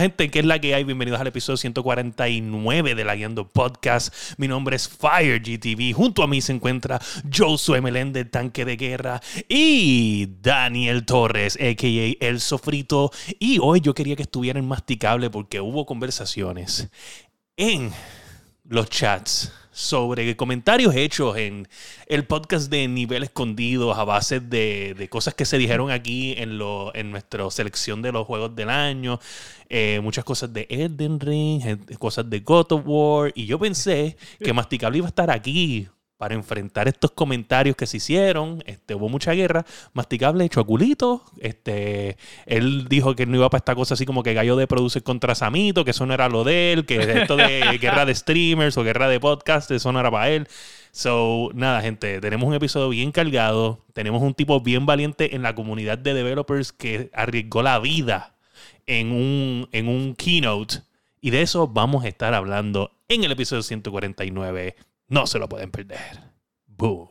Gente, ¿qué es la que hay? Bienvenidos al episodio 149 de la Guiando Podcast. Mi nombre es Fire GTV. Junto a mí se encuentra Josué Meléndez, Tanque de Guerra, y Daniel Torres, a.k.a. El Sofrito. Y hoy yo quería que estuvieran masticable porque hubo conversaciones en los chats sobre comentarios hechos en el podcast de Nivel Escondidos a base de, cosas que se dijeron aquí en, lo, en nuestra selección de los juegos del año. Eh, muchas cosas de Elden Ring, cosas de God of War. Y yo pensé que Masticable iba a estar aquí para enfrentar estos comentarios que se hicieron. Este, hubo mucha guerra. Masticable hecho a culito. Este, él dijo que no iba para esta cosa así como que Gallo de produce contra Samito, que eso no era lo de él, que esto de guerra de streamers o guerra de podcast, eso no era para él. So, nada, gente, tenemos un episodio bien cargado. Tenemos un tipo bien valiente en la comunidad de developers que arriesgó la vida en un, en un keynote. Y de eso vamos a estar hablando en el episodio 149 no se lo pueden perder. Boom.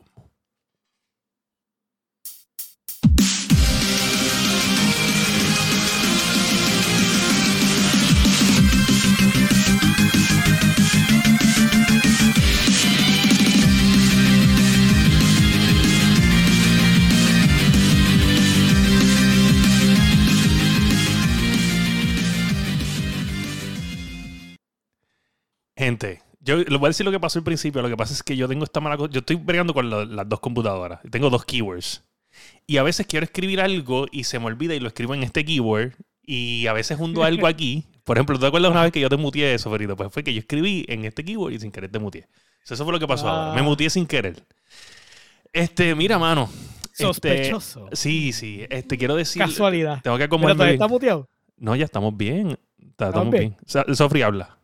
Gente, yo les voy a decir lo que pasó al principio. Lo que pasa es que yo tengo esta mala cosa. Yo estoy bregando con las dos computadoras. Tengo dos keywords. Y a veces quiero escribir algo y se me olvida y lo escribo en este keyword. Y a veces hundo algo aquí. Por ejemplo, ¿tú te acuerdas una vez que yo te muteé eso, Ferito? Pues fue que yo escribí en este keyword y sin querer te muteé. Eso fue lo que pasó ahora. Me ah. muteé sin querer. Este, mira, mano. Este, Sospechoso. sí, sí. Este, quiero decir. Casualidad. Tengo que ¿Pero está muteado? No, ya estamos bien. estamos bien. bien. Sofri habla.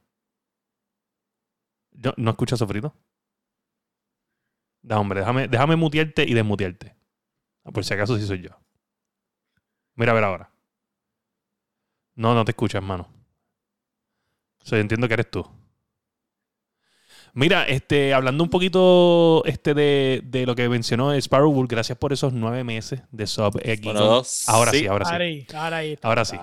¿No escuchas sofrito? Da, hombre, déjame, déjame mutearte y desmutearte. Ah, por si acaso sí soy yo. Mira a ver ahora. No, no te escuchas, hermano. O sea, entiendo que eres tú. Mira, este, hablando un poquito este, de, de lo que mencionó Sparrowbull, gracias por esos nueve meses de sub ahora sí, ahora sí. Ahora, ahí, ahora sí.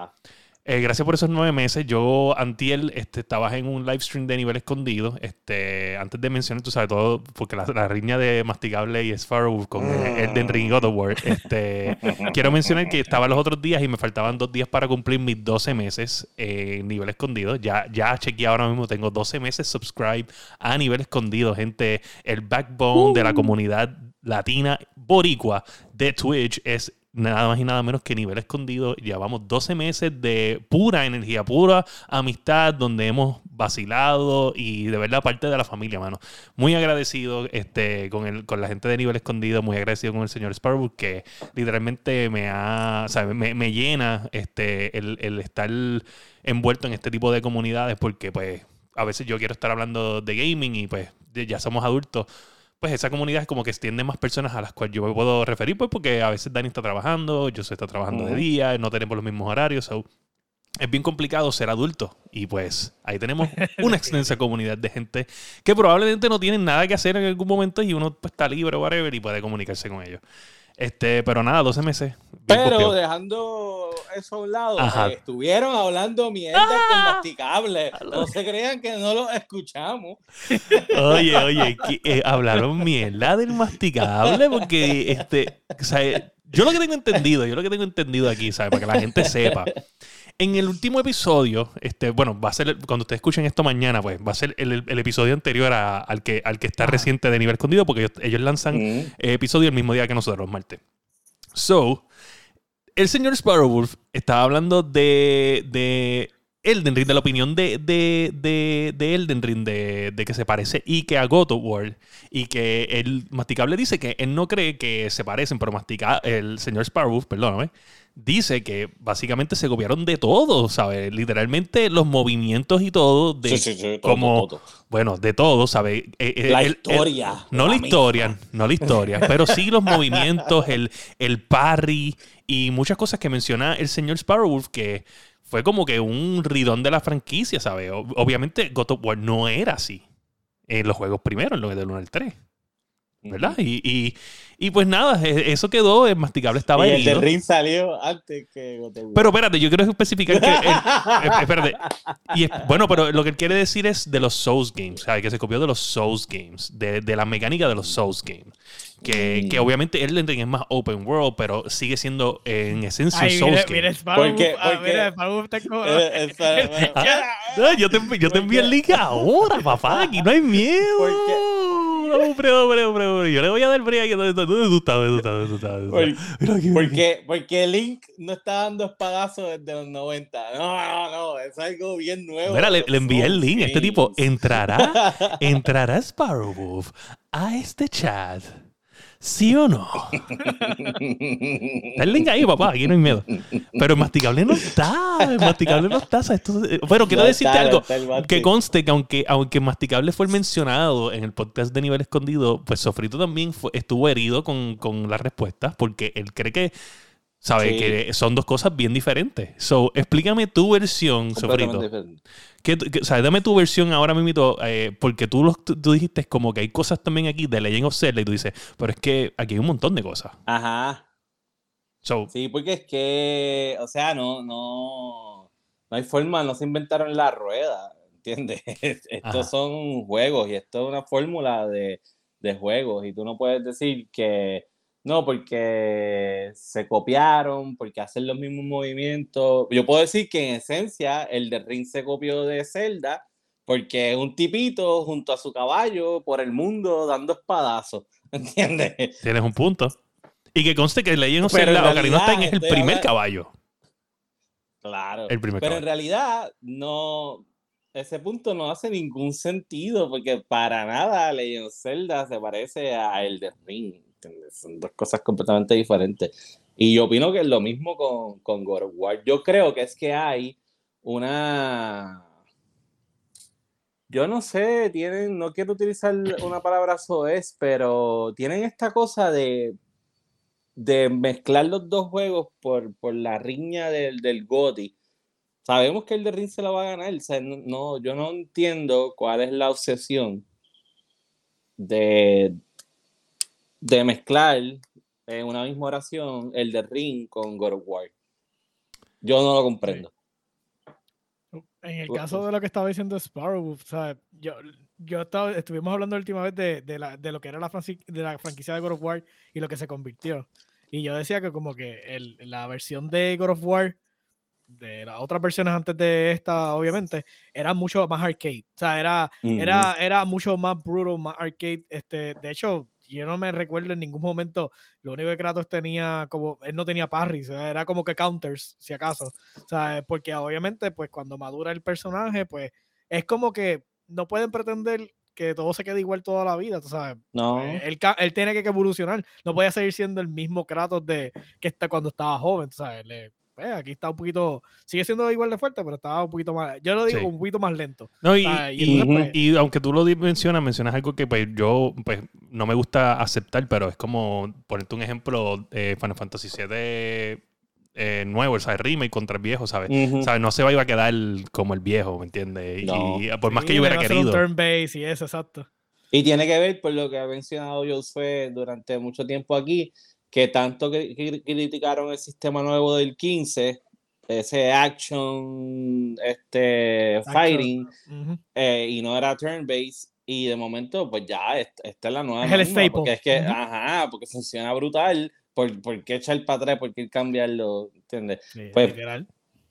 Eh, gracias por esos nueve meses. Yo, Antiel, este, estaba en un live stream de nivel escondido. Este, antes de mencionar, tú sabes todo, porque la, riña de Masticable y Sparrow con Elden Ring God of War. Este, quiero mencionar que estaba los otros días y me faltaban dos días para cumplir mis 12 meses en nivel escondido. Ya, ya chequeé ahora mismo, tengo 12 meses subscribe a nivel escondido, gente. El backbone de la uh. comunidad latina boricua de Twitch es nada más y nada menos que nivel escondido. Llevamos 12 meses de pura energía, pura amistad, donde hemos vacilado y de verdad parte de la familia, mano. Muy agradecido este, con, el, con la gente de nivel escondido, muy agradecido con el señor Sparrow, que literalmente me ha, me, me, llena este, el, el estar envuelto en este tipo de comunidades, porque pues a veces yo quiero estar hablando de gaming y pues ya somos adultos pues esa comunidad es como que extiende más personas a las cuales yo me puedo referir, pues porque a veces Dani está trabajando, yo se está trabajando de día, no tenemos los mismos horarios, es bien complicado ser adulto. Y pues ahí tenemos una extensa comunidad de gente que probablemente no tienen nada que hacer en algún momento y uno pues, está libre o whatever y puede comunicarse con ellos. Este, pero nada, 12 meses. Pero dejando eso a un lado, eh, estuvieron hablando mierda ¡Ah! No se crean que no lo escuchamos. Oye, oye, eh, hablaron mierda del masticable porque este, yo lo que tengo entendido, yo lo que tengo entendido aquí, ¿sabes? Para que la gente sepa. En el último episodio, este, bueno, va a ser, cuando ustedes escuchen esto mañana, pues va a ser el, episodio anterior al, que, al que está reciente de nivel escondido, porque ellos, lanzan episodio el mismo día que nosotros, martes. So, el señor Sparrowwolf estaba hablando de, de Elden Ring, de la opinión de, de, de, de Elden Ring, de, que se parece y que a God of War. Y que el masticable dice que él no cree que se parecen, pero mastica, el señor Sparrowwolf, perdóname, dice que básicamente se copiaron de todo, ¿sabes? Literalmente los movimientos y todo, de sí, sí, como, bueno, de todo, ¿sabes? Eh, eh, la historia. no la, historia, no la historia, pero sí los movimientos, el, el parry y muchas cosas que menciona el señor Sparrowwolf que fue como que un ridón de la franquicia, ¿sabes? Obviamente God of War no era así en los juegos primeros, en los del 1 al 3. ¿verdad? Y, y, pues nada, e, eso quedó, el masticable estaba y el de Ring salió antes que Pero espérate, yo quiero especificar que... Eh, espérate. Y bueno, pero lo que él quiere decir es de los Souls Games, ¿sabes? que se copió de los Souls Games, de, de la mecánica de los Souls Games. Que, que, mm. obviamente Elden Ring es más open world, pero sigue siendo en esencia un Souls Game. porque, yo, te, yo te envío el link ahora, papá. Aquí no hay miedo. Hombre, hombre, hombre, Yo le voy a dar break. ¿Dónde tú estás? ¿Dónde Porque, porque Link no está dando espadazos desde los 90. No, no, no. Es algo bien nuevo. Mira, le, le envié el link. Este tipo entrará, entrará Sparrow Wolf a este chat. ¿Sí o no? está el link ahí, papá, aquí no hay miedo. Pero el masticable no está, el masticable no está. Eh, bueno, quiero decirte algo, que conste que aunque, aunque masticable fue mencionado en el podcast de Nivel Escondido, pues Sofrito también estuvo herido con, con las respuestas porque él cree que ¿Sabes? Que son dos cosas bien diferentes. So, explícame tu versión, Sofrito. ¿Qué, o sea, dame tu versión ahora mismo, eh, porque tú, tú dijiste como que hay cosas también aquí de Legend of Zelda y tú dices, pero es que aquí hay un montón de cosas. Ajá. sí, porque es que, o sea, no, no, no hay forma, no se inventaron la rueda, ¿entiendes? Estos son juegos y esto es una fórmula de, de juegos y tú no puedes decir que no, porque se copiaron, porque hacen los mismos movimientos. Yo puedo decir que en esencia el de Ring se copió de Zelda, porque es un tipito junto a su caballo por el mundo dando espadazos. ¿Entiendes? Tienes un punto. Y que conste que Legend of Zelda Ocarina of Time es el primer caballo. Claro. El primer pero en realidad no. Ese punto no hace ningún sentido porque para nada Legend of Zelda se parece a el de Ring. Son dos cosas completamente diferentes. Y yo opino que es lo mismo con, con God of War. Yo creo que es que hay una. Yo no sé, tienen, no quiero utilizar una palabra soez, pero tienen esta cosa de, de mezclar los dos juegos por, por la riña del, del GOTI. Sabemos que el de Ring se lo va a ganar. no, yo no entiendo cuál es la obsesión de, de mezclar en una misma oración el de Ring con God of War. Yo no lo comprendo. En el caso de lo que estaba diciendo Sparrow, yo, yo estaba, estuvimos hablando la última vez de, de, la, de lo que era la, de la franquicia de God of War y lo que se convirtió. Y yo decía que como que el, la versión de God of War, de las otras versiones antes de esta, obviamente, era mucho más arcade. O sea, era, era, era mucho más brutal, más arcade. Este, de hecho, yo no me recuerdo en ningún momento, lo único que Kratos tenía, como, él no tenía parries, era como que counters, si acaso, o sea, porque obviamente, pues cuando madura el personaje, pues es como que no pueden pretender que todo se quede igual toda la vida, tú sabes. No. Eh, él, él, tiene que evolucionar, no puede seguir siendo el mismo Kratos de que está cuando estaba joven, tú sabes, le, pues, aquí está un poquito, sigue siendo igual de fuerte, pero estaba un poquito más, yo lo digo un poquito más lento. No, y, pues y, aunque tú lo mencionas, mencionas algo que pues yo pues no me gusta aceptar, pero es como ponerte un ejemplo, eh, Final Fantasy VII eh, nuevo, el remake contra el viejo, ¿sabes? No se va a quedar como el viejo, ¿me entiendes? Y por más que yo hubiera querido. turn base y eso, exacto. Y tiene que ver por lo que ha mencionado Josué durante mucho tiempo aquí, que tanto que, criticaron el sistema nuevo del 15, ese action, este, fighting, eh, y no era turn-based, y de momento, pues ya, esta, es la nueva. Es el staple. Porque es que, ajá, porque funciona brutal. ¿Por, por qué echar para atrás? ¿Por qué cambiarlo? ¿Entiendes? pues,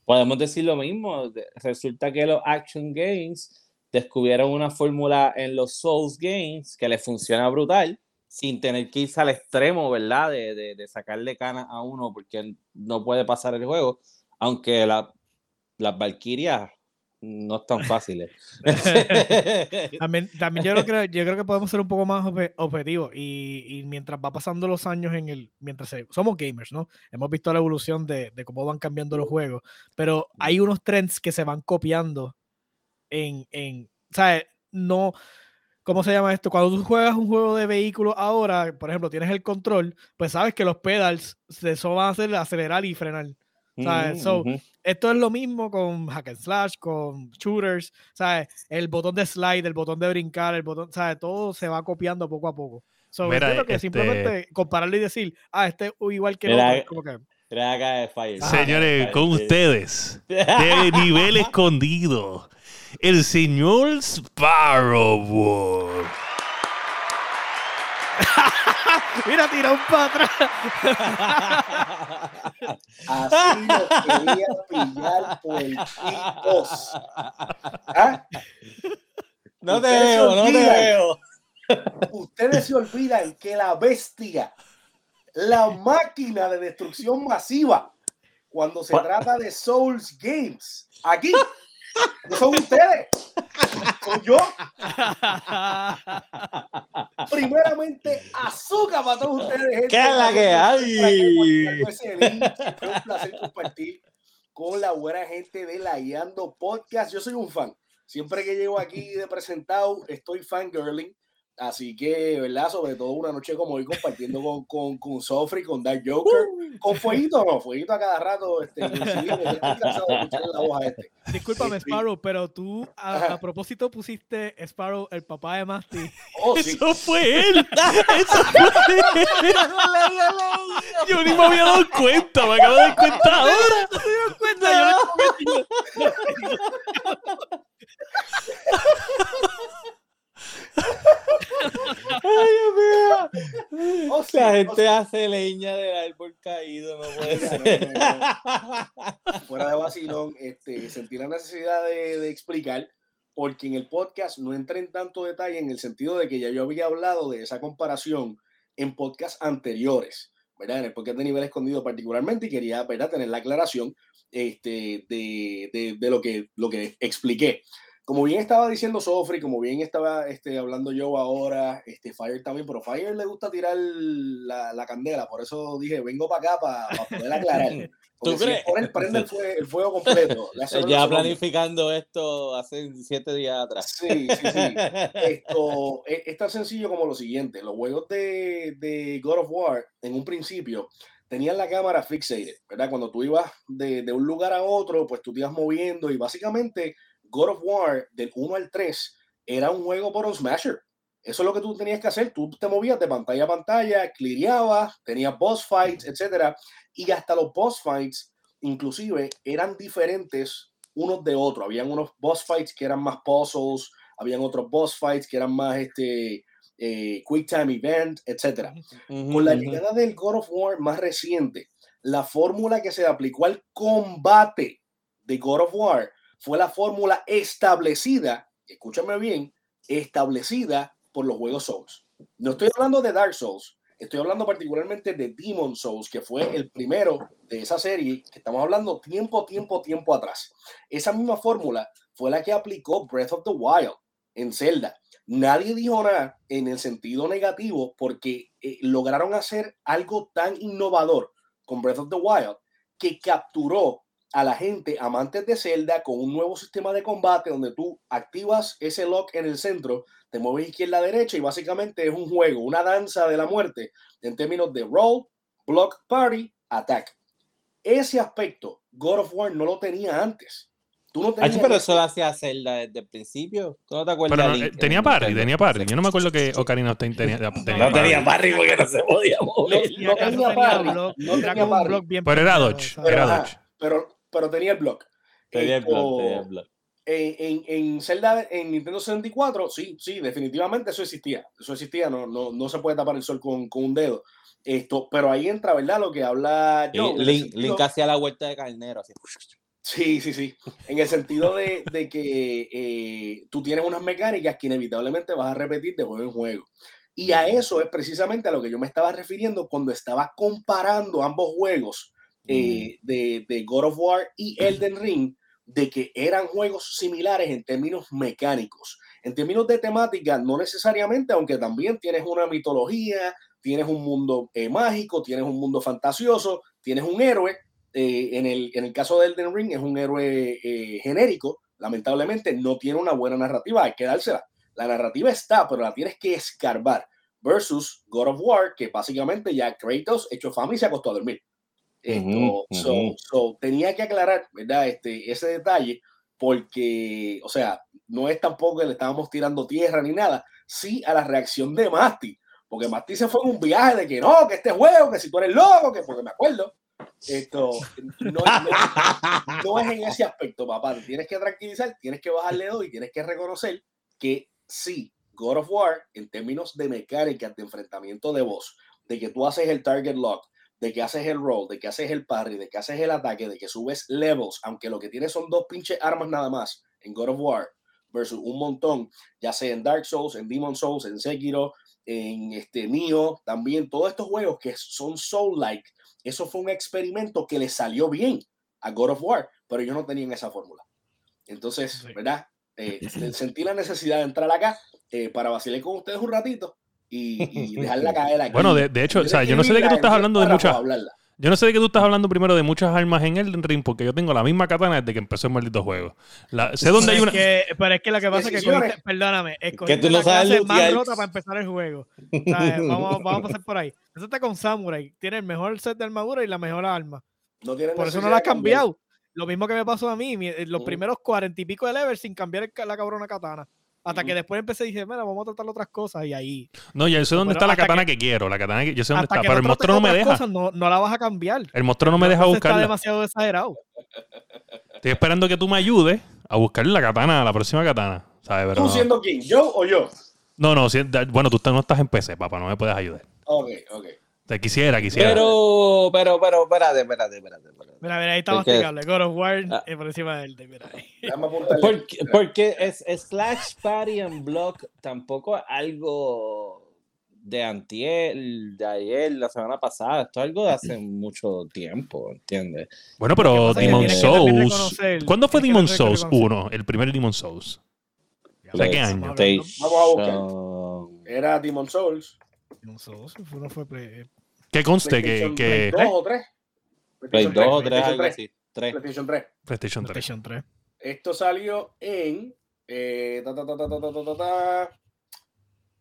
podemos decir lo mismo. Resulta que los action games descubrieron una fórmula en los Souls games que les funciona brutal sin tener que irse al extremo, ¿verdad? De, de, de sacarle canas a uno porque no puede pasar el juego, aunque la, las Valkyrias no están fáciles. también, también yo, creo, yo creo que podemos ser un poco más objetivos y, y, mientras va pasando los años en el, mientras somos gamers, ¿no? Hemos visto la evolución de, de, cómo van cambiando los juegos, pero hay unos trends que se van copiando en, en ¿sabes? No, ¿cómo se llama esto? Cuando tú juegas un juego de vehículos ahora, por ejemplo, tienes el control, pues sabes que los pedals eso van a hacer acelerar y frenar. ¿sabes? Mm, esto es lo mismo con hack and slash, con shooters, ¿sabes? El botón de slide, el botón de brincar, el botón, ¿sabes? Todo se va copiando poco a poco. So, que este simplemente compararlo y decir, ah, este es igual que el otro, como que... Señores, con ustedes, de nivel escondido, el señor Sparrow. Mira, tira un para atrás. Así lo quería pillar por el ¿Ah? No te veo, no te veo. Ustedes se olvidan que la bestia, la máquina de destrucción masiva, cuando se trata de Souls Games, aquí no son ustedes, soy yo. Primeramente, azúcar para todos ustedes. ¿Qué es la que hay? Es un placer compartir con la buena gente de la Yando Podcast. Yo soy un fan. Siempre que llego aquí de presentado, estoy fangirling. Así que, ¿verdad? Sobre todo una noche como hoy compartiendo con, con, con Sofri, con Dark Joker, con Fueguito, no, Fueguito a cada rato. Este, este. Discúlpame, este, Sparrow, pero tú a, propósito pusiste Sparrow, el papá de Masti. Oh, Eso fue él. Eso fue él. Yo ni me había dado cuenta, me acabo de dar cuenta ahora. ¿Te das cuenta? Yo Ay, O sea, la gente hace leña del árbol caído, no puede ser. Fuera de vacilón, este, sentí la necesidad de, de, explicar, porque en el podcast no entré en tanto detalle en el sentido de que ya yo había hablado de esa comparación en podcasts anteriores, ¿verdad? En el podcast de nivel escondido particularmente, y quería, ¿verdad?, tener la aclaración este, de, de, de lo, que, lo que expliqué como bien estaba diciendo Sofri, como bien estaba este, hablando yo ahora, este, Fire también, pero Fire le gusta tirar la, la candela, por eso dije, vengo para acá para, poder aclarar. ¿Tú crees? por prende el, fuego, completo. ya planificando esto hace siete días atrás. Sí, sí, sí. Esto es, es, tan sencillo como lo siguiente. Los juegos de, de God of War, en un principio, tenían la cámara fixated, ¿verdad? Cuando tú ibas de, de un lugar a otro, pues tú te ibas moviendo y básicamente God of War del 1 al 3 era un juego por un smasher. Eso es lo que tú tenías que hacer. Tú te movías de pantalla a pantalla, cleareabas, tenías boss fights, etc. Y hasta los boss fights, inclusive, eran diferentes unos de otros. Habían unos boss fights que eran más puzzles, habían otros boss fights que eran más este, eh, quick time event, etc. Con la llegada del God of War más reciente, la fórmula que se aplicó al combate de God of War fue la fórmula establecida, escúchame bien, establecida por los juegos Souls. No estoy hablando de Dark Souls, estoy hablando particularmente de Demon Souls, que fue el primero de esa serie que estamos hablando tiempo, tiempo, tiempo atrás. Esa misma fórmula fue la que aplicó Breath of the Wild en Zelda. Nadie dijo nada en el sentido negativo porque eh, lograron hacer algo tan innovador con Breath of the Wild que capturó a la gente amantes de Zelda con un nuevo sistema de combate donde tú activas ese lock en el centro, te mueves izquierda a derecha y básicamente es un juego, una danza de la muerte en términos de roll, block, party, attack. Ese aspecto God of War no lo tenía antes. Tú no tenías pero eso lo hacía Zelda desde el principio. ¿Tú no te acuerdas? Pero tenía parry, tenía parry. Yo no me acuerdo que Ocarina of Time tenía, tenía No tenía parry porque no se podía mover. No, tenía parry. No tenía parry. Pero era dodge. Era dodge. Pero pero tenía el block. Tenía el block, tenía el block. En, en, Zelda, en Nintendo 64, sí, sí, definitivamente eso existía. Eso existía, no, no, no se puede tapar el sol con, con un dedo. Esto, pero ahí entra, ¿verdad? Lo que habla yo. Link, Link hacía la vuelta de carnero, así. Sí, sí, sí. En el sentido de, de que eh, tú tienes unas mecánicas que inevitablemente vas a repetir de juego en juego. Y a eso es precisamente a lo que yo me estaba refiriendo cuando estaba comparando ambos juegos eh, de, de, God of War y Elden Ring, de que eran juegos similares en términos mecánicos. En términos de temática, no necesariamente, aunque también tienes una mitología, tienes un mundo eh, mágico, tienes un mundo fantasioso, tienes un héroe. Eh, en, el, en el caso de Elden Ring es un héroe genérico, lamentablemente no tiene una buena narrativa, hay que dársela. La narrativa está, pero la tienes que escarbar. Versus God of War, que básicamente ya Kratos echó fama y se acostó a dormir. Esto, tenía que aclarar, ¿verdad? Este, ese detalle, porque, o sea, no es tampoco que le estábamos tirando tierra ni nada, sí a la reacción de Masti, Porque Mati se fue en un viaje de que no, que este juego, que si tú eres loco, que porque me acuerdo. Esto no, no, es en ese aspecto, papá. Tienes que tranquilizar, tienes que bajarle dos y tienes que reconocer que sí, God of War, en términos de mecánicas de enfrentamiento de voz, de que tú haces el target lock, de que haces el roll, de que haces el parry, de que haces el ataque, de que subes levels, aunque lo que tienes son dos pinches armas nada más en God of War versus un montón, ya sea en Dark Souls, en Demon Souls, en Sekiro, en este Nioh, también todos estos juegos que son soul-like, eso fue un experimento que le salió bien a God of War, pero ellos no tenían esa fórmula. Entonces, ¿verdad? Eh, sentí la necesidad de entrar acá eh, para vacilar con ustedes un ratito y, dejarla caer aquí. Bueno, de, hecho, o sea, yo no sé de qué tú estás hablando de muchas. Yo no sé de qué tú estás hablando primero de muchas armas en el ring, porque yo tengo la misma katana desde que empezó el maldito juego. sé dónde hay una. pero es que lo que pasa es que, perdóname, es que tú no sabes más rota para empezar el juego. Vamos, vamos, a pasar por ahí. Eso está con Samurai. Tiene el mejor set de armadura y la mejor arma. por eso no la has cambiado. Lo mismo que me pasó a mí, los primeros cuarenta y pico de level sin cambiar la cabrona katana. Hasta que después empecé y dije, mira, vamos a tratar otras cosas y ahí. No, yo sé dónde está la katana que, quiero, la katana que yo sé dónde está, pero el monstruo no me deja. no, no, la vas a cambiar. El monstruo no me deja buscarla. Está demasiado exagerado. Estoy esperando que tú me ayudes a buscar la katana, la próxima katana. ¿sabes? ¿Tú siendo quién? ¿Yo o yo? No, no, bueno, tú no estás en PC, papá, no me puedes ayudar. Ok, ok. Te quisiera, quisiera. Pero, pero, pero, espérate, espérate, espérate. Mira, mira, ahí está masticable. God of War ah. por encima de él. Mira ahí. Porque, porque es, Slash Party and Block tampoco es algo de antier, de ayer, la semana pasada. Esto es algo de hace mucho tiempo, ¿entiendes? Bueno, pero Demon Souls. ¿Cuándo fue Demon Souls 1? El primer Demon Souls. ¿O sea, qué año? Vamos a buscar. Era Demon Souls. Demon Souls, no fue ¿Qué conste? Que, que... ¿Dos o tres? Play 2 o 3, algo así. PlayStation 3. PlayStation 3. PlayStation 3. Esto salió en, eh, ta, ta, ta,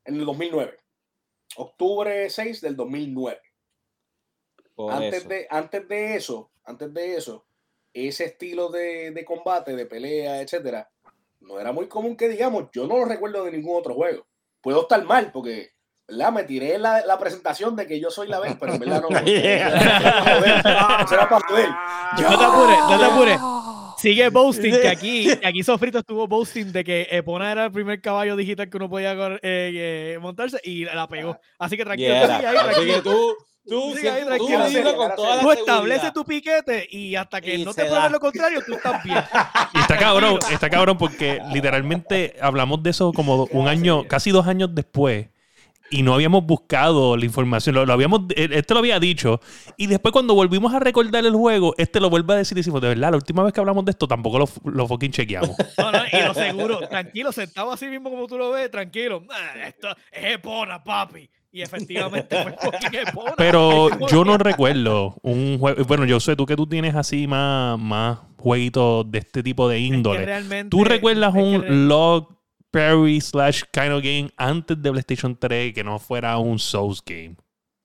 en el 2009. Octubre 6 del 2009. antes, De, antes de eso, antes de eso, ese estilo de, de combate, de pelea, etcétera, no era muy común que digamos, yo no lo recuerdo de ningún otro juego. Puedo estar mal porque ¿verdad? Me tiré la, la, presentación de que yo soy la vez, pero en verdad no. Será para poder. No te apures, no te apures. Sigue boasting, que aquí, aquí Sofrito estuvo boasting de que Epona era el primer caballo digital que uno podía eh, eh, montarse y la pegó. Así que tranquilo, yeah. ahí, tranquilo. Así que tú, tú, sí, ahí, tranquilo, tú, con toda tú estableces tu piquete y hasta que no te pruebes lo contrario, tú estás bien. Y está cabrón, está cabrón porque literalmente hablamos de eso como un año, casi dos años después y no habíamos buscado la información. Lo, habíamos, eh, este lo había dicho. Y después, cuando volvimos a recordar el juego, este lo vuelve a decir y decimos, de verdad, la última vez que hablamos de esto tampoco lo, lo fucking chequeamos. No, no, y lo seguro, tranquilo, sentado así mismo como tú lo ves, tranquilo. esto es Epona, papi. Y efectivamente fue Epona. Pero yo no recuerdo un juego. Bueno, yo sé tú que tú tienes así más, más jueguitos de este tipo de índole. ¿Tú recuerdas un log parry slash kind of game antes de PlayStation 3 que no fuera un Souls game.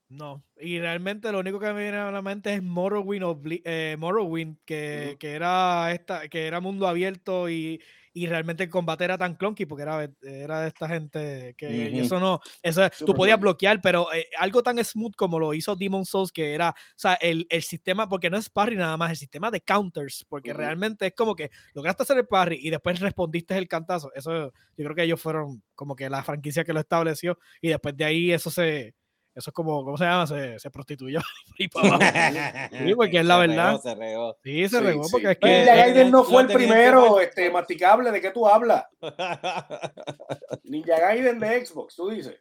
No, y realmente lo único que me viene a la mente es Morrowind, eh, Morrowind que, que, era esta, que era mundo abierto y, y realmente el combate era tan clunky porque era, era de esta gente que eso no, eso tú podías bloquear, pero eh, algo tan smooth como lo hizo Demon Souls, que era, o sea, el, el sistema, porque no es parry nada más, el sistema de counters, porque realmente es como que lograste hacer el parry y después respondiste el cantazo. Eso yo creo que ellos fueron como que la franquicia que lo estableció y después de ahí eso se eso es como, ¿cómo se llama? Se, se prostituyó. sí, porque es la verdad. se regó. Sí, se regó porque es que. Ninja Gaiden no fue el primero este, masticable. ¿De qué tú hablas? Ninja Gaiden de Xbox, tú dices.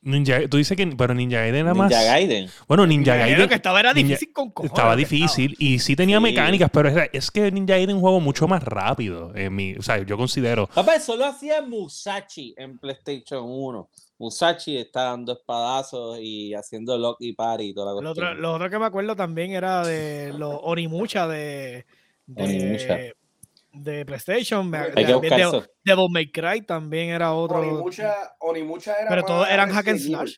Ninja, tú dices que, pero Ninja Gaiden nada más. Ninja Gaiden. Bueno, Ninja, Gaiden. Lo que estaba era difícil con cojones, Estaba difícil y sí tenía mecánicas, pero es, es, que Ninja Gaiden es un juego mucho más rápido. En mi, o sea, yo considero. Papá, eso lo hacía Musashi en PlayStation 1. Musashi está dando espadazos y haciendo lock y party y toda la cosa. Lo otro, que me acuerdo también era de los Onimucha de, de, de PlayStation. Hay de, que Devil May Cry también era otro. Onimucha, Onimucha era. Pero todos eran hack and slash.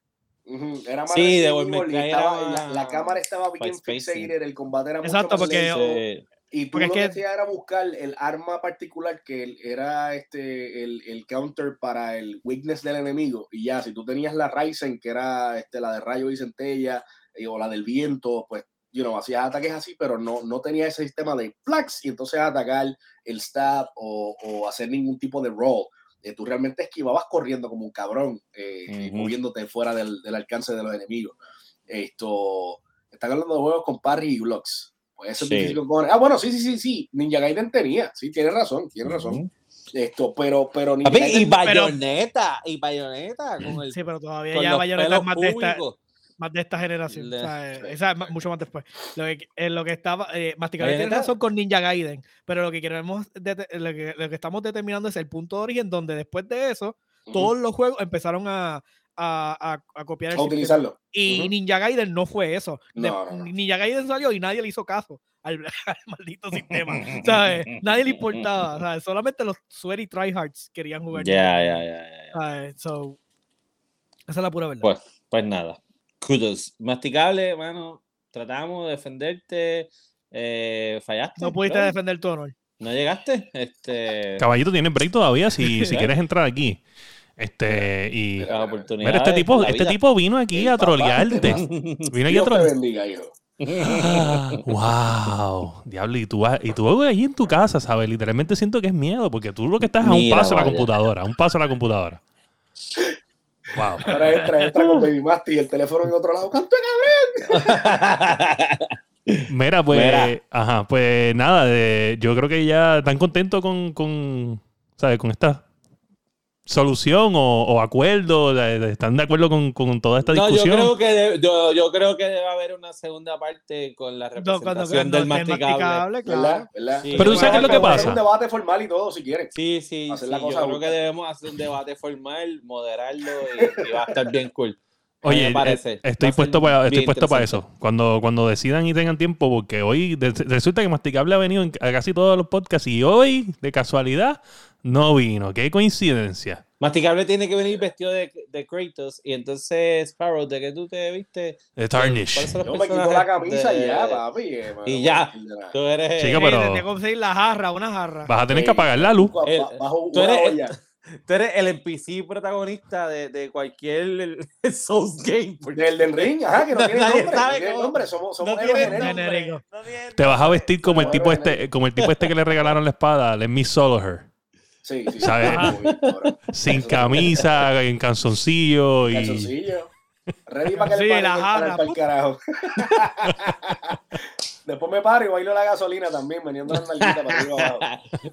Era más sí, Devil May Cry la, cámara estaba bien fixated, el combate era Exacto, mucho porque Y tú lo que hacías era buscar el arma particular que era este, el, el, counter para el weakness del enemigo. Y ya, si tú tenías la Ryzen, que era este, la de rayo y centella, eh, o la del viento, pues, you know, hacías ataques así, pero no, no tenía ese sistema de flax y entonces atacar el stab o, o hacer ningún tipo de roll. Eh, tú realmente esquivabas corriendo como un cabrón, eh, moviéndote fuera del, del, alcance de los enemigos. Esto, están hablando de juegos con parry y blocks. Pues eso es Ah, bueno, sí, sí, sí, sí. Ninja Gaiden tenía. Sí, tiene razón, tiene razón. Esto, pero, pero Ninja Gaiden, y Bayonetta, y Bayonetta con el. Sí, pero todavía ya Bayonetta es más de, esta, más de esta generación. O sea, esa es mucho más después. Lo que, eh, lo que estaba. Eh, tiene razón con Ninja Gaiden, pero lo que queremos. lo, que, lo que estamos determinando es el punto de origen donde después de eso, todos los juegos empezaron a a, a, copiar el utilizarlo. Y Ninja Gaiden no fue eso. Ninja Gaiden salió y nadie le hizo caso al, maldito sistema. ¿sabes? Nadie le importaba. ¿sabes? Solamente los sweaty tryhards querían jugar. Ya, ya, ya. esa es la pura verdad. Pues, pues nada. Kudos. Masticable, bueno, tratamos de defenderte. Eh, fallaste. No pudiste defender tu honor. ¿No llegaste? Este... Caballito, tienes break todavía si, si quieres entrar aquí. Este, y. Mira, este tipo, este tipo vino aquí a trolearte. Vino aquí a trolearte. wow, diablo, y tú, y tú ahí en tu casa, ¿sabes? Literalmente siento que es miedo, porque tú lo que estás es a un paso de la computadora, a un paso de la computadora. Wow. Ahora entra, entra con Baby Masti y el teléfono en otro lado. ¡Canto Mira, pues, ajá, pues nada, yo creo que ya están contentos con, con, ¿sabes? Con esta solución o, acuerdo? ¿Están de acuerdo con, con toda esta discusión? No, yo creo, que yo, yo, creo que debe haber una segunda parte con la representación del masticable. claro. Pero tú sabes qué es lo que pasa. un debate formal y todo, si quieres. Sí, sí. sí yo creo que debemos hacer un debate formal, moderarlo y, va a estar bien cool. Oye, eh, estoy puesto para, estoy puesto para eso. Cuando, cuando decidan y tengan tiempo, porque hoy resulta que Masticable ha venido en casi todos los podcasts y hoy, de casualidad, no vino. Qué coincidencia. Masticable tiene que venir vestido de, de Kratos y entonces Sparrow, ¿de que tú te viste? De Tarnish. Yo me quito la camisa y ya, papi. Eh, y ya. Tú eres. Chica, pero. que conseguir la jarra, una jarra. Vas a tener que apagar la luz. tú eres, Tú eres el NPC protagonista de, de cualquier Souls game. Del Den Ring, ajá, que no tiene nombre. No tiene nombre. Somos, somos no tiene Te vas a vestir como el tipo este, como el tipo este que le regalaron la espada, Let Me Solo Her. Sí, sí. ¿Sabes? Sin camisa, en calzoncillo y. Calzoncillo. Ready para que sí, le la el carajo. Después me paro y bailo la gasolina también, veniendo las nalguitas para arriba abajo.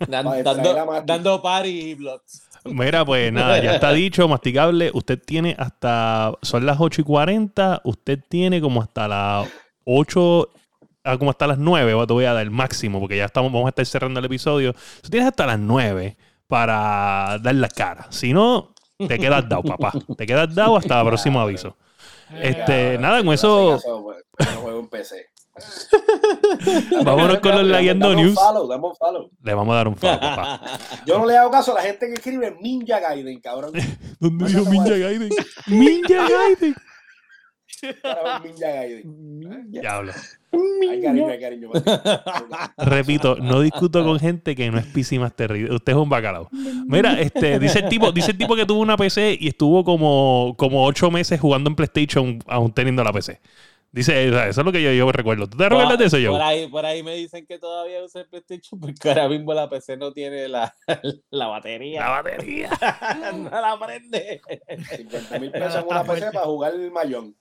dando, dando party y blocks. Mira, pues nada, ya está dicho, masticable. Usted tiene hasta. Son las 8 y 40. Usted tiene como hasta las 8 ah, como hasta las 9, te voy a dar el máximo, porque ya estamos, vamos a estar cerrando el episodio. Tú tienes hasta las 9 para dar la cara. Si no, te quedas dado, papá. Te quedas dado hasta el próximo aviso. Este, nada, con eso. Vámonos con los Leyendo News. Le vamos a dar un follow, papá. Yo no le hago caso a la gente que escribe Ninja Gaiden, cabrón. ¿Dónde dijo Ninja Gaiden? Ninja Gaiden. Ninja Gaiden. Ya hablo. Ay, cariño, ay, cariño. Repito, no discuto con gente que no es PC Master Usted es un bacalao. Mira, este, dice el tipo, dice el tipo que tuvo una PC y estuvo como, como ocho meses jugando en PlayStation aún teniendo la PC. Dice, eso es lo que yo, yo recuerdo. ¿Tú te recuerdas de eso, yo? Por ahí, por ahí me dicen que todavía usa el PlayStation porque ahora mismo la PC no tiene la, la batería. La batería. no la prende. 50 mil pesos en una PC para jugar el mayón.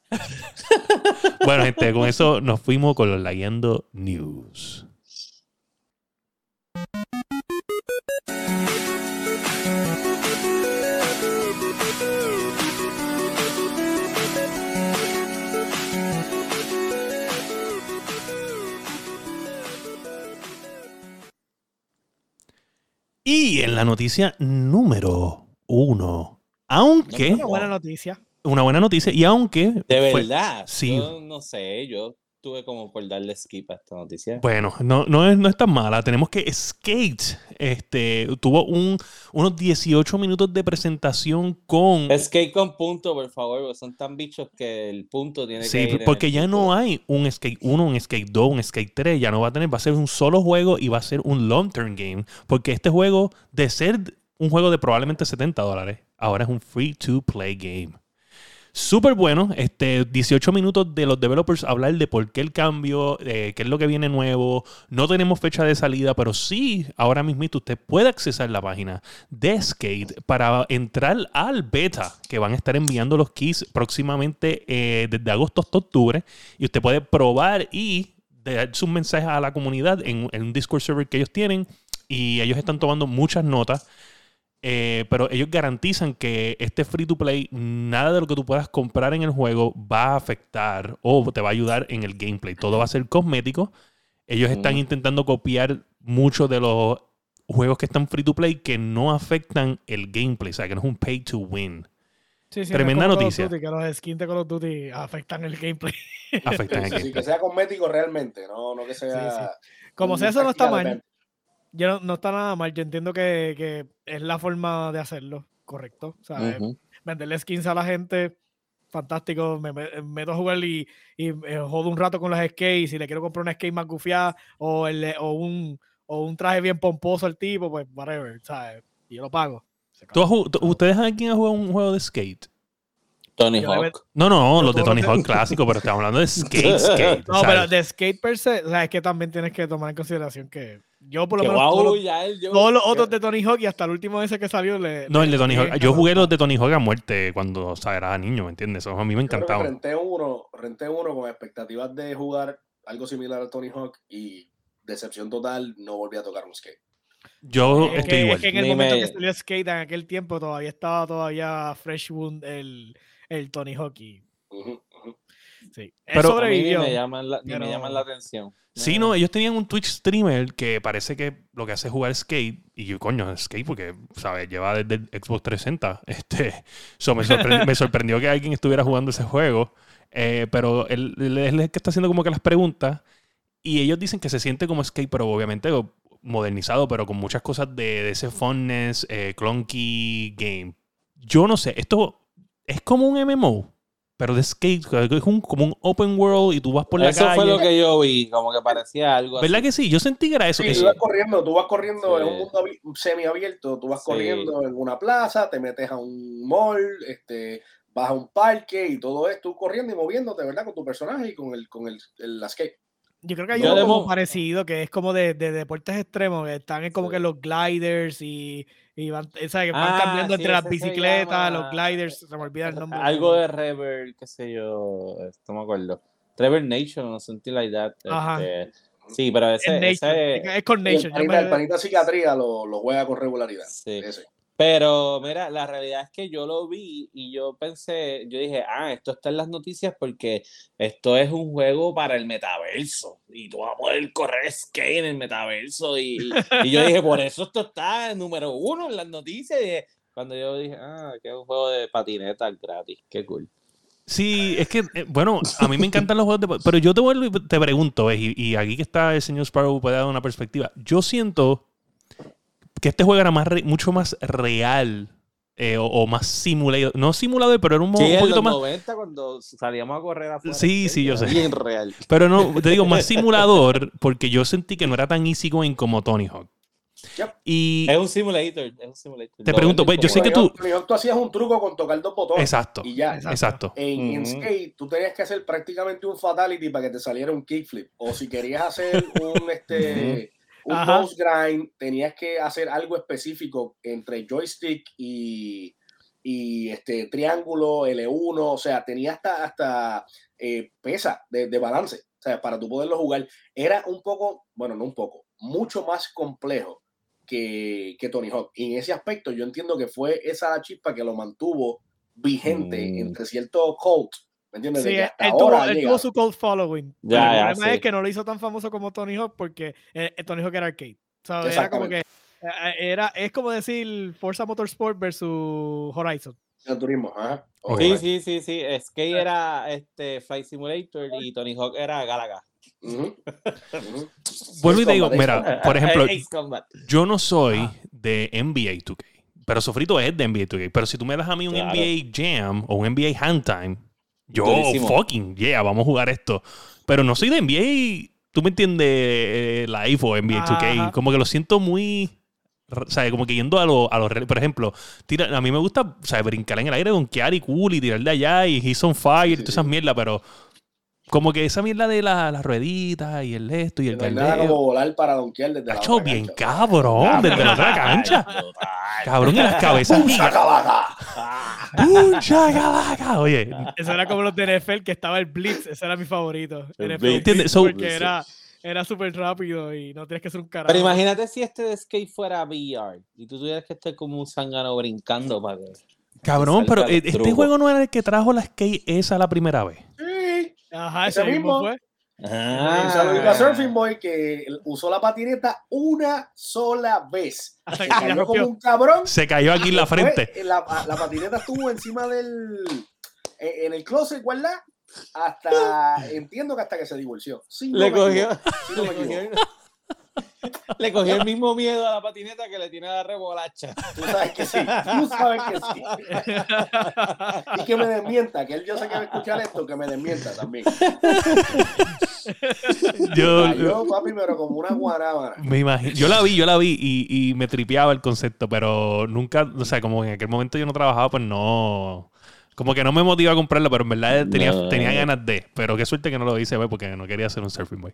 bueno, gente, con eso nos fuimos con los Layendo News. Y en la noticia número uno, aunque... Una buena noticia. Una buena noticia, y aunque... De verdad. Sí. Yo no sé, yo estuve como por darle skip a esta noticia. Bueno, no, no, es, no es tan mala. Tenemos que Skate este, tuvo un, unos 18 minutos de presentación con. Skate con punto, por favor, son tan bichos que el punto tiene que ir. Sí, porque ya no hay un Skate 1, un Skate 2, un Skate 3. Ya no va a tener, va a ser un solo juego y va a ser un long term game. Porque este juego, de ser un juego de probablemente 70 dólares, ahora es un free to play game. Súper bueno, este, 18 minutos de los developers hablar de por qué el cambio, qué es lo que viene nuevo. No tenemos fecha de salida, pero sí, ahora mismo usted puede accesar la página de Skate para entrar al beta, que van a estar enviando los keys próximamente eh, desde agosto hasta octubre. Y usted puede probar y dar sus mensajes a la comunidad en, en un Discord server que ellos tienen. Y ellos están tomando muchas notas. Eh, pero ellos garantizan que este free to play, nada de lo que tú puedas comprar en el juego va a afectar o te va a ayudar en el gameplay. Todo va a ser cosmético. Ellos están intentando copiar muchos de los juegos que están free to play que no afectan el gameplay, o sea, que no es un pay to win. Tremenda noticia. que los skins de Call of Duty afectan el gameplay. Afectan el gameplay. que sea cosmético realmente, no, no que sea. Como sea, eso no está mal yo no, está nada mal. Yo entiendo que, es la forma de hacerlo, correcto. O sea, venderle skins a la gente, fantástico. Me, meto a jugar y, y eh, jodo un rato con los skates. Si le quiero comprar una skate más gufiada o, el, o, un, o un traje bien pomposo al tipo, pues whatever, ¿sabes? Y yo lo pago. ¿Ustedes alguien ha jugado un juego de skate? Tony Hawk. No, no, los de Tony Hawk clásico, pero estamos hablando de skate, skate. No, pero de skate per se, o sea, es que también tienes que tomar en consideración que yo por lo menos todos, los, otros de Tony Hawk y hasta el último ese que salió le, No, el de Tony Hawk. Yo jugué los de Tony Hawk a muerte cuando o sea, era niño, ¿me entiendes? Eso a mí me encantaba. Renté uno, renté uno con expectativas de jugar algo similar a Tony Hawk y decepción total, no volví a tocar un skate. Yo es estoy igual. Es que en el momento que salió skate en aquel tiempo todavía estaba todavía Fresh Wound el, el Tony Hawk y... Sí. Pero sobrevivió. A mí me llaman la, me llaman la atención. Sí, no, ellos tenían un Twitch streamer que parece que lo que hace es jugar skate. Y yo, coño, skate, porque, ¿sabes? Lleva desde Xbox 360. Este, me, sorprendió, que alguien estuviera jugando ese juego. Eh, pero él, es el que está haciendo como que las preguntas. Y ellos dicen que se siente como skate, pero obviamente modernizado, pero con muchas cosas de, ese funness, eh, clunky game. Yo no sé, esto es como un MMO. Pero de skate, es un, como un open world y tú vas por la calle. Eso fue lo que yo vi, como que parecía algo ¿Verdad que sí? Yo sentí que era eso. Sí, tú vas corriendo, tú vas corriendo en un mundo semiabierto, tú vas corriendo en una plaza, te metes a un mall, este, vas a un parque y todo esto, tú corriendo y moviéndote, ¿verdad? Con tu personaje y con el, con el, el skate. Yo creo que hay algo como parecido, que es como de, de, deportes extremos, que están como que los gliders y, y van, ¿sabes? Que van ah, cambiando entre las bicicletas, los gliders, se me olvida el nombre. Algo de Rever, qué sé yo, esto me acuerdo. Rever Nation, no sentí la idea. Este, sí, pero ese, ese es, con Nation. El panita, el Cicatría lo, lo, juega con regularidad. Sí. Ese. Pero mira, la realidad es que yo lo vi y yo pensé, yo dije, ah, esto está en las noticias porque esto es un juego para el metaverso y tú vas a poder correr skate en el metaverso y, y yo dije, por eso esto está número uno en las noticias. Y cuando yo dije, ah, que es un juego de patineta gratis, qué cool. Sí, es que, eh, bueno, a mí me encantan los juegos de... Pero yo te vuelvo y te pregunto, y, y aquí que está el señor Sparrow puede dar una perspectiva. Yo siento que este juego era más mucho más real eh, o, más simulado. No simulado, pero era un, sí, un poquito en los 90 cuando salíamos a correr afuera. Sí, sí, yo sé. Bien real. Pero no, te digo, más simulador porque yo sentí que no era tan easy going como Tony Hawk. Y es un simulator, es un simulator. Te pregunto, pues yo sé que tú... Tony Hawk tú hacías un truco con tocar dos botones. Exacto. Y ya. Exacto. En, Skate tú tenías que hacer prácticamente un fatality para que te saliera un kickflip. O si querías hacer un... este un post grind, tenías que hacer algo específico entre joystick y, y este triángulo, L1, o sea, tenía hasta, hasta eh, pesa de, de, balance, o sea, para tú poderlo jugar. Era un poco, bueno, no un poco, mucho más complejo que, que Tony Hawk. Y en ese aspecto yo entiendo que fue esa chispa que lo mantuvo vigente mm. entre ciertos codes entiendes? Sí, él, tuvo, su cold following. Ya, el problema es que no lo hizo tan famoso como Tony Hawk porque eh, eh, Tony Hawk era arcade. O sea, era como que eh, era, es como decir Forza Motorsport versus Horizon. Gran Turismo, ajá. Sí, sí, sí, sí. Skate era este, Flight Simulator y Tony Hawk era Galaga. Vuelvo y te digo, mira, por ejemplo, yo no soy de NBA 2K, pero Sofrito es de NBA 2K. Pero si tú me das a mí un NBA Jam o un NBA Handtime, yo fucking, yeah, vamos a jugar esto. Pero no soy de NBA, tú me entiendes, eh, live o NBA 2K. Como que lo siento muy o sea, como que yendo a los a por ejemplo, tira, a mí me gusta, o sea, brincar en el aire, donkear y cool y tirar de allá y He's on Fire y todas esas mierdas, pero como que esa mierda de las rueditas y el esto y el no nada como volar para donkear desde la otra bien cabrón, desde la otra cancha. cabrón, y las cabezas. ¡Mucha ¡Mucha calaca! Oye. Eso era como los de NFL, que estaba el Blitz. Ese era mi favorito. ¿Entiendes? porque era era súper rápido y no tienes que ser un carajo. Pero imagínate si este de skate fuera VR y tú tuvieras que estar como un zángano brincando para que. Cabrón, pero este juego no era el que trajo la skate esa la primera vez. Sí. Ajá, ese, mismo fue. Ah. Saludito a Surfing Boy que usó la patineta una sola vez. Se cayó como un cabrón. Se cayó aquí en la frente. La, la patineta estuvo encima del. En el closet, ¿verdad? hasta entiendo que hasta que se divorció. le, cogió, le cogió el mismo miedo a la patineta que le tiene a la remolacha. Tú sabes que sí, tú sabes que sí. y que me desmienta, que él yo sé que va a escuchar esto, que me desmienta también. Yo, yo papi, pero como una guarábara. Me imagino. Yo la vi, yo la vi y, y me tripeaba el concepto, pero nunca, o sea, como en aquel momento yo no trabajaba, pues no como que no me motiva a comprarlo, pero en verdad tenía, tenía ganas de. Pero qué suerte que no lo hice, porque no quería ser un surfing boy.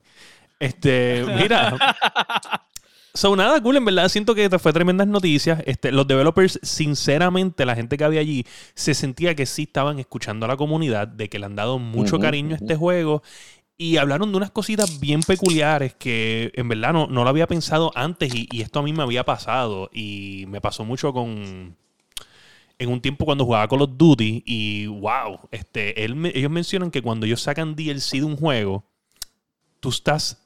Este, mira. Son nada, cool, en verdad siento que fue tremendas noticias. Este, los developers, sinceramente, la gente que había allí, se sentía que sí estaban escuchando a la comunidad, de que le han dado mucho cariño a este juego. Y hablaron de unas cositas bien peculiares que en verdad no, no lo había pensado antes y, y esto a mí me había pasado. Y me pasó mucho con, en un tiempo cuando jugaba Call of Duty y wow, este, ellos mencionan que cuando ellos sacan DLC de un juego, tú estás...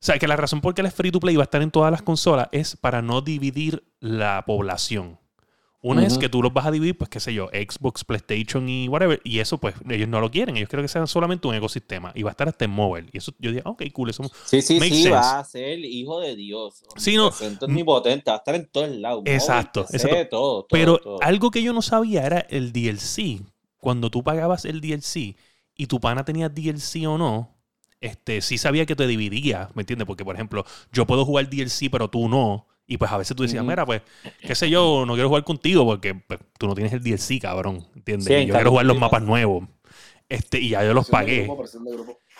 O sea, que la razón por qué el free to play va a estar en todas las consolas es para no dividir la población. Una es que tú los vas a dividir, pues qué sé yo, Xbox, PlayStation y whatever. Y eso, pues, ellos no lo quieren. Ellos quieren que sea solamente un ecosistema. Y va a estar hasta en móvil. Y eso yo digo, ok, cool. Eso sí, sí, sí, va a ser hijo de Dios. Sí, no. Es potente, va a estar en todos lados. Exacto. Todo, Pero algo que yo no sabía era el DLC. Cuando tú pagabas el DLC y tu pana tenía DLC o no, este, sí sabía que te dividía, ¿me entiendes? Porque, por ejemplo, yo puedo jugar DLC, pero tú no. Y pues a veces tú decías, mira, pues, qué sé yo, no quiero jugar contigo porque pues, tú no tienes el DLC, cabrón. ¿Entiendes? yo quiero jugar los mapas nuevos. Este, y ya yo los pagué.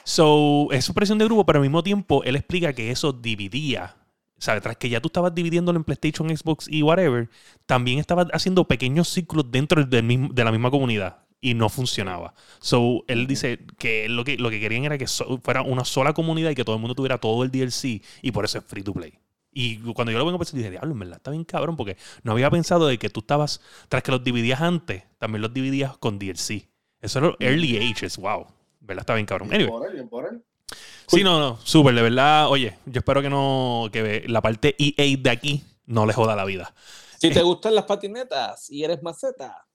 so, es presión de grupo, pero al mismo tiempo él explica que eso dividía. ¿Sabes? Tras que ya tú estabas dividiéndolo en PlayStation, Xbox y whatever, también estabas haciendo pequeños ciclos dentro del mismo, de la misma comunidad y no funcionaba. So, él dice que lo que, lo que querían era que fuera una sola comunidad y que todo el mundo tuviera todo el DLC y por eso es free to play. Y cuando yo lo vengo a pensar, dije, diablo, en verdad está bien cabrón, porque no había pensado de que tú estabas, tras que los dividías antes, también los dividías con DLC. Eso era early ages, wow. ¿Verdad? Está bien cabrón. Anyway. Por él, bien por él. Sí, no, no, súper, de verdad. Oye, yo espero que no, que la parte EA de aquí no le joda la vida. Si te gustan las patinetas y eres maceta,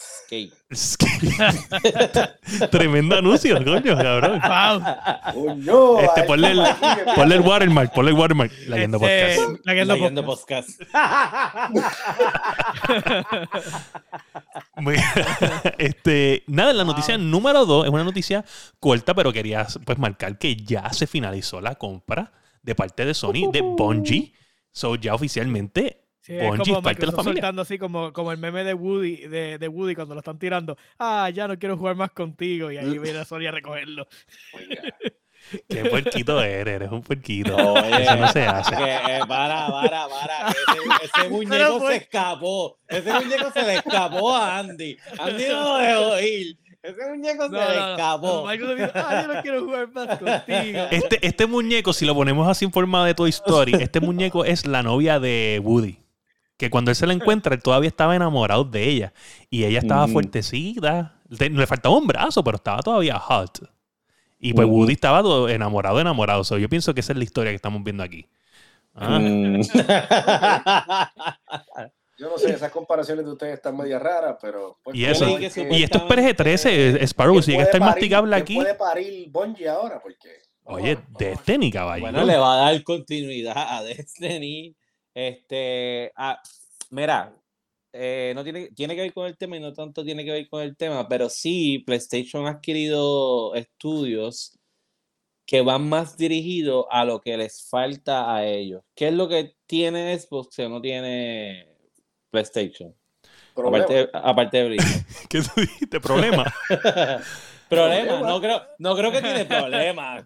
Skate. Tremendo anuncio, coño, cabrón. Coño, este, ponle, el, ponle el watermark, ponle el watermark. Leyendo este, podcast. Leyendo podcast. este, nada, la noticia número dos es una noticia corta, pero quería pues marcar que ya se finalizó la compra de parte de Sony de Bungie. So, ya oficialmente Sí, es como parte soltando así como, como el meme de Woody, de, de, Woody cuando lo están tirando. Ah, ya no quiero jugar más contigo. Y ahí viene Sony a recogerlo. Qué puerquito eres, eres un puerquito. Eso no se hace. Eh, para, para, para. Ese, muñeco se escapó. Ese muñeco se le escapó a Andy. Andy no lo dejó ir. Ese muñeco se le escapó. ah, yo no quiero jugar más contigo. Este, este muñeco, si lo ponemos así en forma de Toy Story, este muñeco es la novia de Woody que cuando él se la encuentra, él todavía estaba enamorado de ella. Y ella estaba fuertecita. Le faltaba un brazo, pero estaba todavía hot. Y pues Woody estaba enamorado, enamorado. yo pienso que esa es la historia que estamos viendo aquí. Ah. Mm. yo no sé, esas comparaciones de ustedes están medio raras, pero. Pues, y eso. y esto es PG-13, Sparrow, si llega a estar masticable aquí. puede parir Bungie ahora? Porque. Oye, Destiny, caballo. Bueno, le va a dar continuidad a Destiny. Este. Ah, mira, eh, no tiene, tiene que ver con el tema y no tanto tiene que ver con el tema, pero sí, PlayStation ha adquirido estudios que van más dirigidos a lo que les falta a ellos. ¿Qué es lo que tiene Xbox que no tiene PlayStation? Aparte, aparte, de brillo. ¿Qué tú dijiste? ¿Problema? problema, no creo, no creo que tiene problema.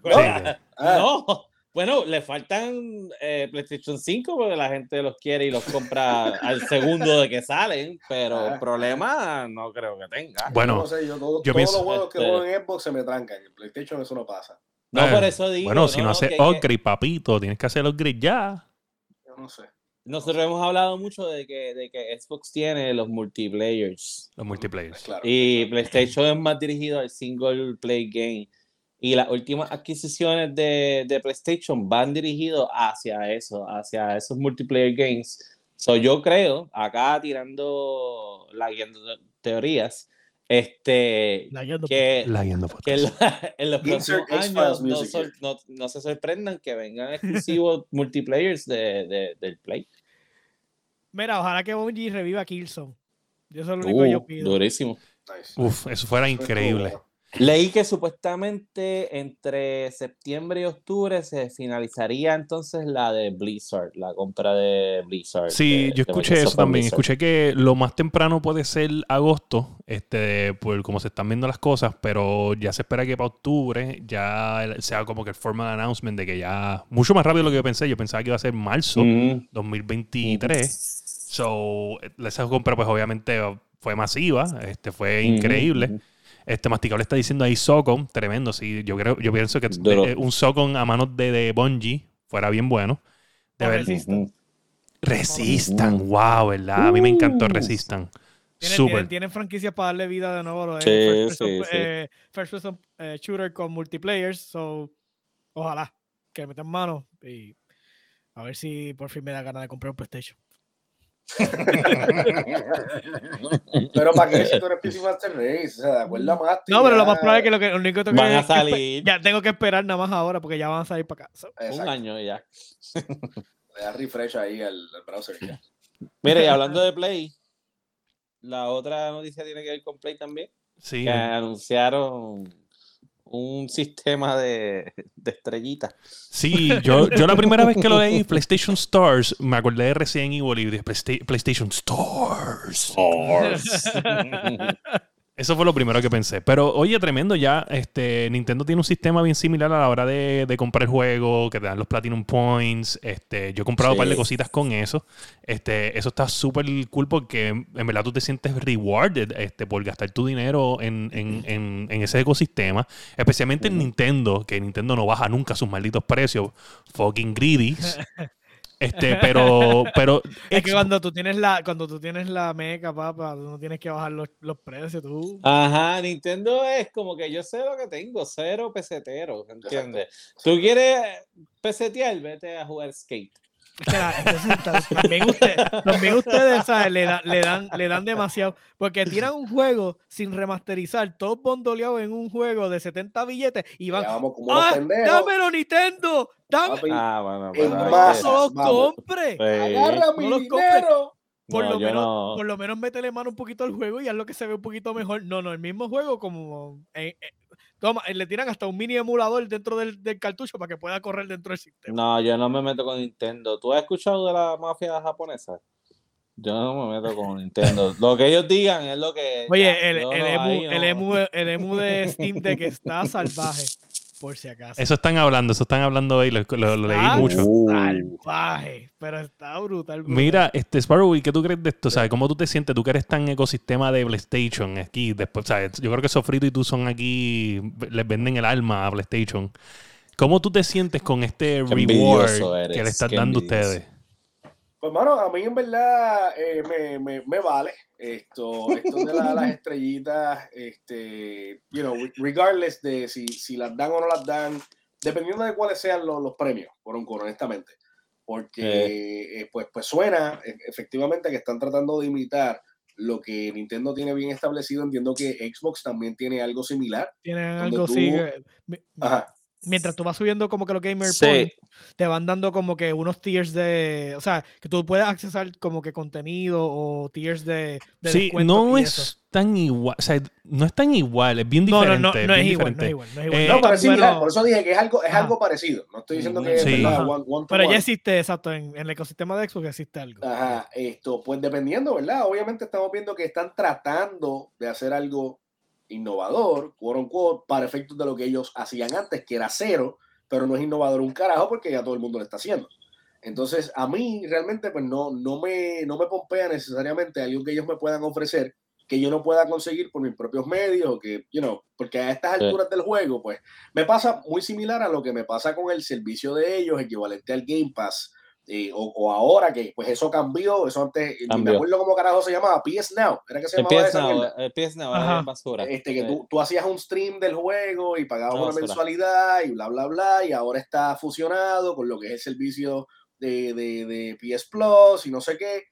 no. Bueno, le faltan eh, PlayStation 5 porque la gente los quiere y los compra al segundo de que salen, pero el problema no creo que tenga. Bueno, no sé, yo, todos los juegos que juego en Xbox se me trancan, en PlayStation eso no pasa. No, por eso digo. Bueno, si no, hace upgrade, papito, tienes que hacer upgrade ya. Yo no sé. Nosotros hemos hablado mucho de que, de que Xbox tiene los multiplayers. Los multiplayers. Claro, y PlayStation es más dirigido al single play game. Y las últimas adquisiciones de, de PlayStation van dirigidos hacia eso, hacia esos multiplayer games. So, yo creo, acá tirando la teorías, este, que, que en los próximos años no, no, se sorprendan que vengan exclusivos multiplayers de, de, del Play. Mira, ojalá que Bungie reviva Killzone. Eso es lo único que yo uh, pido. Durísimo. Uf, eso fuera increíble. Leí que supuestamente entre septiembre y octubre se finalizaría entonces la de Blizzard, la compra de Blizzard. Sí, yo escuché eso también. Escuché que lo más temprano puede ser agosto, este, por cómo se están viendo las cosas, pero ya se espera que para octubre ya sea como que el formal announcement de que ya, mucho más rápido de lo que yo pensé. Yo pensaba que iba a ser marzo 2023. So, esa compra pues obviamente fue masiva, este, fue increíble. Este Masticable está diciendo ahí Socon, tremendo. Sí, yo creo, yo pienso que eh, un Socon a manos de, de Bungie fuera bien bueno. De ver, resistan. resistan, wow, ¿verdad? A mí me encantó uh. Resistan. Tienen, tienen, franquicias para darle vida de nuevo a los eh, first, person, eh, shooter con multiplayers. So, ojalá que metan mano y a ver si por fin me da ganas de comprar un PlayStation. Pero para que si tú eres PC Master Race, o sea, de acuerdo más. No, pero lo más probable es que lo, que, lo único que van a salir. ya tengo que esperar nada más ahora porque ya van a salir para acá. Un año ya. Le da refresh ahí al, browser ya. Mire, y hablando de Play, la otra noticia tiene que ver con Play también. Sí. Que anunciaron un sistema de, de estrellitas. Sí, yo, yo la primera vez que lo leí, PlayStation Stars, me acordé de Resident Evil y dije PlayStation Stars. Stars. Eso fue lo primero que pensé. Pero oye, tremendo ya. Este, Nintendo tiene un sistema bien similar a la hora de, comprar el juego, que te dan los Platinum Points. Este, yo he comprado un par de cositas con eso. Este, eso está súper cool porque en verdad tú te sientes rewarded este, por gastar tu dinero en, ese ecosistema. Especialmente en Nintendo, que Nintendo no baja nunca sus malditos precios. Fucking greedy. Este, pero, pero. Es que cuando tú tienes la, cuando tú tienes la meca, papá, tú no tienes que bajar los, los precios, tú. Ajá, Nintendo es como que yo sé lo que tengo, cero pesetero, ¿entiendes? Tú quieres pesetear, vete a jugar skate. también, ustedes Le, le, dan, le dan demasiado. Porque tiran un juego sin remasterizar, todo bondoleado en un juego de 70 billetes y van. ¡Ah, ¡Dámelo, Nintendo! ¡Dame! Ah, bueno, bueno, no los compre. Agarra mi dinero. Por, lo menos, por lo menos métele mano un poquito al juego y haz lo que se ve un poquito mejor. No, no, el mismo juego como eh, eh, Toma, eh, le tiran hasta un mini emulador dentro del, cartucho para que pueda correr dentro del sistema. No, yo no me meto con Nintendo. ¿Tú has escuchado de la mafia japonesa? Yo no me meto con Nintendo. lo que ellos digan es lo que. Oye, el, emu, el, emu, el emu de Steam Deck está salvaje por si acaso. Eso están hablando, eso están hablando ahí, lo, leí mucho. Salvaje, pero está brutal, Mira, este Sparrow, ¿y qué tú crees de esto? O ¿cómo tú te sientes? Tú que eres tan ecosistema de PlayStation aquí, después, ¿sabes? Yo creo que Sofrito y tú son aquí, les venden el alma a PlayStation. ¿Cómo tú te sientes con este reward que le estás dando a ustedes? Pues, mano, a mí en verdad eh, me, me, me, vale esto, esto de las estrellitas, este, you know, regardless de si, si, las dan o no las dan, dependiendo de cuáles sean los, los premios, por un honestamente. porque eh, pues, pues suena e, efectivamente que están tratando de imitar lo que Nintendo tiene bien establecido. Entiendo que Xbox también tiene algo similar. Tiene algo, sí. Ajá mientras tú vas subiendo como que los gamer points, te van dando como que unos tiers de, o sea, que tú puedes accesar como que contenido o tiers de, de Sí, no es tan igual, o sea, no es tan igual, es bien diferente. No, no, no, es, igual, no es igual, no es igual, eh, no pero es similar, por eso dije que es algo, es algo parecido. No estoy diciendo que sí. es one, one Pero ya existe, exacto, en, en, el ecosistema de Xbox existe algo. Ajá, esto, pues dependiendo, ¿verdad? Obviamente estamos viendo que están tratando de hacer algo innovador, quote unquote, para efectos de lo que ellos hacían antes, que era cero, pero no es innovador un carajo porque ya todo el mundo lo está haciendo. Entonces, a mí realmente pues no, no, me, no me pompea necesariamente algo que ellos me puedan ofrecer que yo no pueda conseguir por mis propios medios, que, you know, porque a estas alturas del juego, pues, me pasa muy similar a lo que me pasa con el servicio de ellos, equivalente al Game Pass, eh, o, ahora que pues eso cambió, eso antes, me acuerdo cómo carajo se llamaba, PS Now, era que se llamaba PS Now, el PS Now era basura. Este, que tú, tú, hacías un stream del juego y pagabas una mensualidad y bla, bla, bla, y ahora está fusionado con lo que es el servicio de, de, de PS Plus y no sé qué.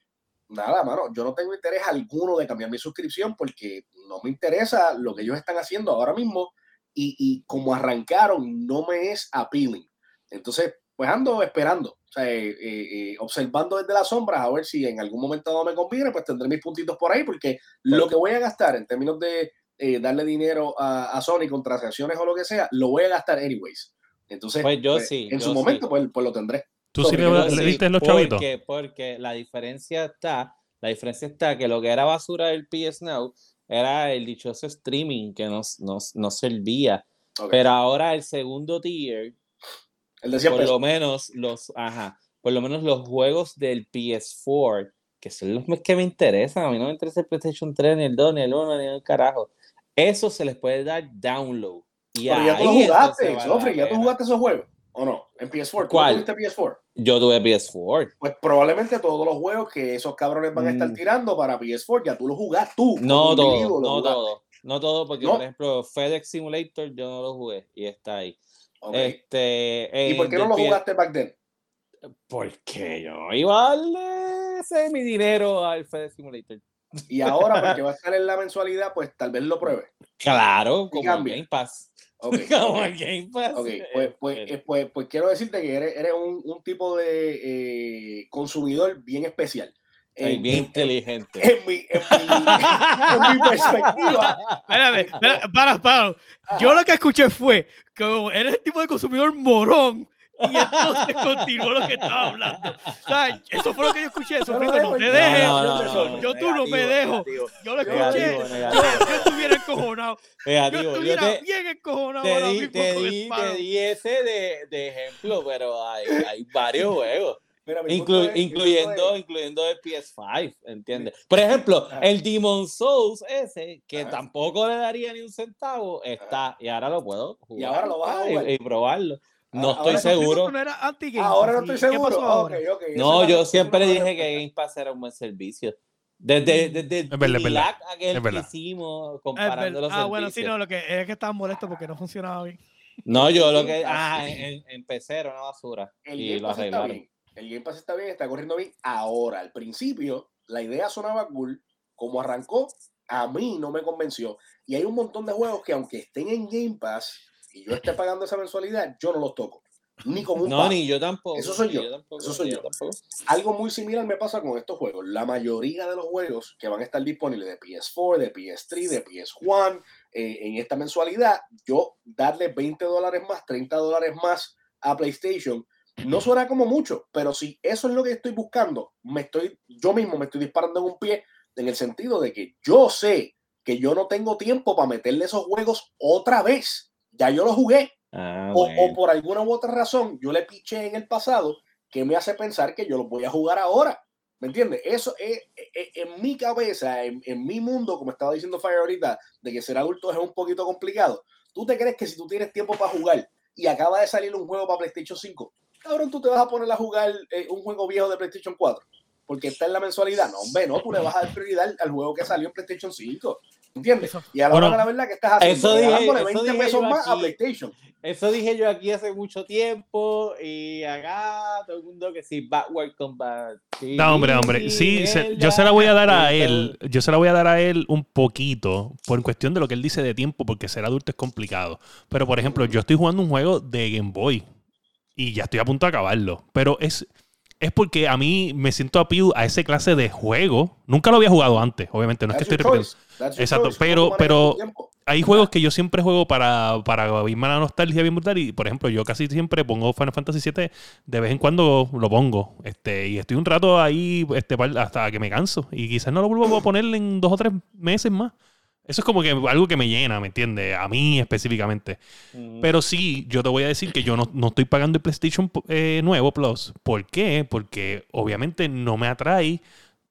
Nada, mano, yo no tengo interés alguno de cambiar mi suscripción porque no me interesa lo que ellos están haciendo ahora mismo y, y como arrancaron no me es appealing. Entonces, pues ando esperando o sea, eh, eh, observando desde las sombras a ver si en algún momento no me conviene, pues tendré mis puntitos por ahí, porque lo que voy a gastar en términos de eh, darle dinero a, Sony con transacciones o lo que sea, lo voy a gastar anyways. Entonces, pues yo pues, sí. En su momento, pues, pues, lo tendré. ¿Tú sí le, diste los chavitos? Porque, porque la diferencia está, la diferencia está que lo que era basura del PS Now era el dichoso streaming que nos, nos, nos servía. Pero ahora el segundo tier por lo menos los, ajá, por lo menos los juegos del PS4, que son los que me interesan, a mí no me interesa el PlayStation 3, ni el 2, ni el 1, ni el carajo. Eso se les puede dar download. Y Pero ya tú jugaste, Sofri, ya tú jugaste esos juegos. ¿O no? En PS4. ¿Cuál? tuviste PS4? Yo tuve PS4. Pues probablemente todos los juegos que esos cabrones van a estar mm. tirando para PS4, ya tú los jugaste tú. No todo, no todo. No todo, porque por ejemplo FedEx Simulator yo no lo jugué y está ahí. Este, ¿Y por qué no lo jugaste back then? Porque yo iba a darle mi dinero al Fede Simulator. Y ahora, porque va a estar en la mensualidad, pues tal vez lo pruebe. Claro, como Game Pass. Okay, como Game Pass. Okay, pues, pues, eh, pues, pues, quiero decirte que eres, eres un, un, tipo de eh, consumidor bien especial. Bien inteligente. En mi, en mi, perspectiva. Espérame, para, para. Yo lo que escuché fue que eres el tipo de consumidor morón. Y entonces continuó lo que estaba hablando. O sea, eso fue lo que yo escuché. Eso fue, no te dejes. yo tú no me dejo. Yo lo escuché. Yo, estuviera encojonado. yo estuviera bien encojonado. Te di, te di, te di ese de, de ejemplo, pero hay, hay varios juegos incluyendo, incluyendo el PS5, ¿entiendes? Por ejemplo, el Demon Souls ese, que tampoco le daría ni un centavo, está, y ahora lo puedo jugar. Y ahora lo vas a jugar. Y, probarlo. No estoy seguro. ahora no estoy seguro. no, yo siempre dije que Game Pass era un buen servicio. Desde, desde el verdad, aquel que hicimos comparando los Ah, bueno, sí, no, lo que es que estaba molesto porque no funcionaba bien. No, yo lo que. Ah, en PC era una basura. y lo arreglaron el Game Pass está bien, está corriendo bien. Ahora, al principio, la idea sonaba cool. Como arrancó, a mí no me convenció. Y hay un montón de juegos que, aunque estén en Game Pass y yo esté pagando esa mensualidad, yo no los toco. Ni como un No, ni yo tampoco. Eso soy yo. Eso soy yo. Algo muy similar me pasa con estos juegos. La mayoría de los juegos que van a estar disponibles de PS4, de PS3, de PS1, eh, en esta mensualidad, yo darle 20 dólares más, 30 dólares más a PlayStation no suena como mucho, pero si eso es lo que estoy buscando, me estoy, yo mismo me estoy disparando en un pie en el sentido de que yo sé que yo no tengo tiempo para meterle esos juegos otra vez. Ya yo los jugué. Ah, o, por alguna u otra razón yo le piché en el pasado que me hace pensar que yo los voy a jugar ahora. ¿Me entiendes? Eso es, en mi cabeza, en, en, mi mundo, como estaba diciendo Fire ahorita, de que ser adulto es un poquito complicado. ¿Tú te crees que si tú tienes tiempo para jugar y acaba de salir un juego para PlayStation 5, cabrón, tú te vas a poner a jugar eh, un juego viejo de PlayStation 4 porque está en la mensualidad. No, hombre, no, tú le vas a dar prioridad al, juego que salió en PlayStation 5. ¿Entiendes? Y a la hora de la verdad que estás haciendo, eso 20 pesos más a PlayStation. Eso dije yo aquí hace mucho tiempo y acá todo el mundo que sí, backward compatibility. No, hombre, hombre. Sí, yo se la voy a dar a él. Yo se la voy a dar a él un poquito por cuestión de lo que él dice de tiempo, porque ser adulto es complicado. Pero, por ejemplo, yo estoy jugando un juego de Game Boy y ya estoy a punto de acabarlo. Pero es, es porque a mí me siento appeal a ese clase de juego. Nunca lo había jugado antes, obviamente. No es que estoy Exacto, pero, pero hay juegos que yo siempre juego para, para irme a la nostalgia bien brutal. Y por ejemplo, yo casi siempre pongo Final Fantasy VII, de vez en cuando lo pongo. Este, y estoy un rato ahí este, hasta que me canso. Y quizás no lo vuelvo a poner en dos o tres meses más. Eso es como que algo que me llena, ¿me entiendes? A mí específicamente. Mm. Pero sí, yo te voy a decir que yo no, estoy pagando el PlayStation eh, nuevo Plus. ¿Por qué? Porque obviamente no me atrae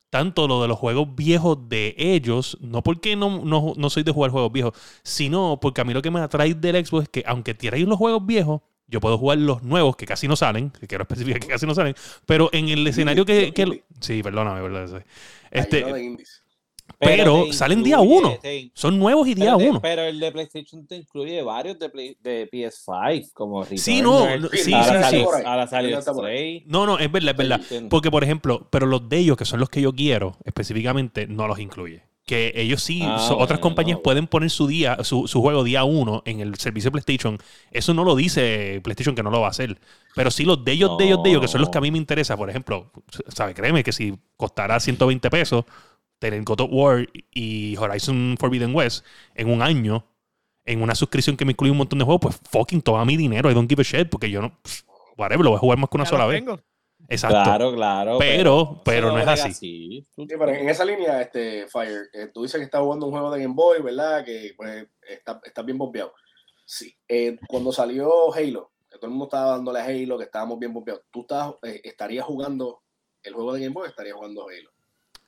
tanto lo de los juegos viejos de ellos, no porque no, no, soy de jugar juegos viejos, sino porque a mí lo que me atrae del Xbox es que aunque tiráis los juegos viejos, yo puedo jugar los nuevos que casi no salen, que quiero especificar que casi no salen, pero en el escenario que... que sí, perdóname, ¿verdad? Este, pero salen día uno. Son nuevos y día uno. Pero el de PlayStation te incluye varios de, PS5, como Sí, no, sí, sí, sí. A la salida No, no, es verdad, es verdad. Porque, por ejemplo, pero los de ellos, que son los que yo quiero, específicamente, no los incluye. Que ellos sí, ah, otras compañías pueden poner su día, su, juego día uno en el servicio de PlayStation. Eso no lo dice PlayStation que no lo va a hacer. Pero sí los de ellos, de ellos, de ellos, que son los que a mí me interesa. Por ejemplo, ¿sabes? Créeme que si costará 120 pesos tener God of War y Horizon Forbidden West en un año, en una suscripción que me incluye un montón de juegos, pues fucking toma mi dinero, I don't give a shit, porque yo no, whatever, lo voy a jugar más que una sola vez. Exacto. Claro, claro. Pero, pero, no es así. Sí, pero en esa línea, este, Fire, eh, tú dices que estás jugando un juego de Game Boy, ¿verdad? Que pues está, está bien bombeado. Sí. Eh, cuando salió Halo, que todo el mundo estaba dándole a Halo, que estábamos bien bombeados, ¿tú estás, eh, estarías jugando el juego de Game Boy estarías jugando Halo?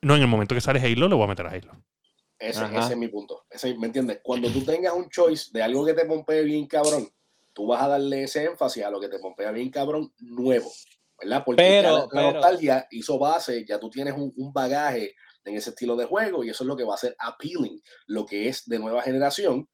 No, en el momento que sale Halo, le voy a meter a Halo. Ese, es mi punto. ¿Me entiendes? Cuando tú tengas un choice de algo que te pompee bien cabrón, tú vas a darle ese énfasis a lo que te pompea bien cabrón nuevo. ¿Verdad? Porque pero, la, nostalgia hizo base, ya tú tienes un, un, bagaje en ese estilo de juego y eso es lo que va a ser appealing, lo que es de nueva generación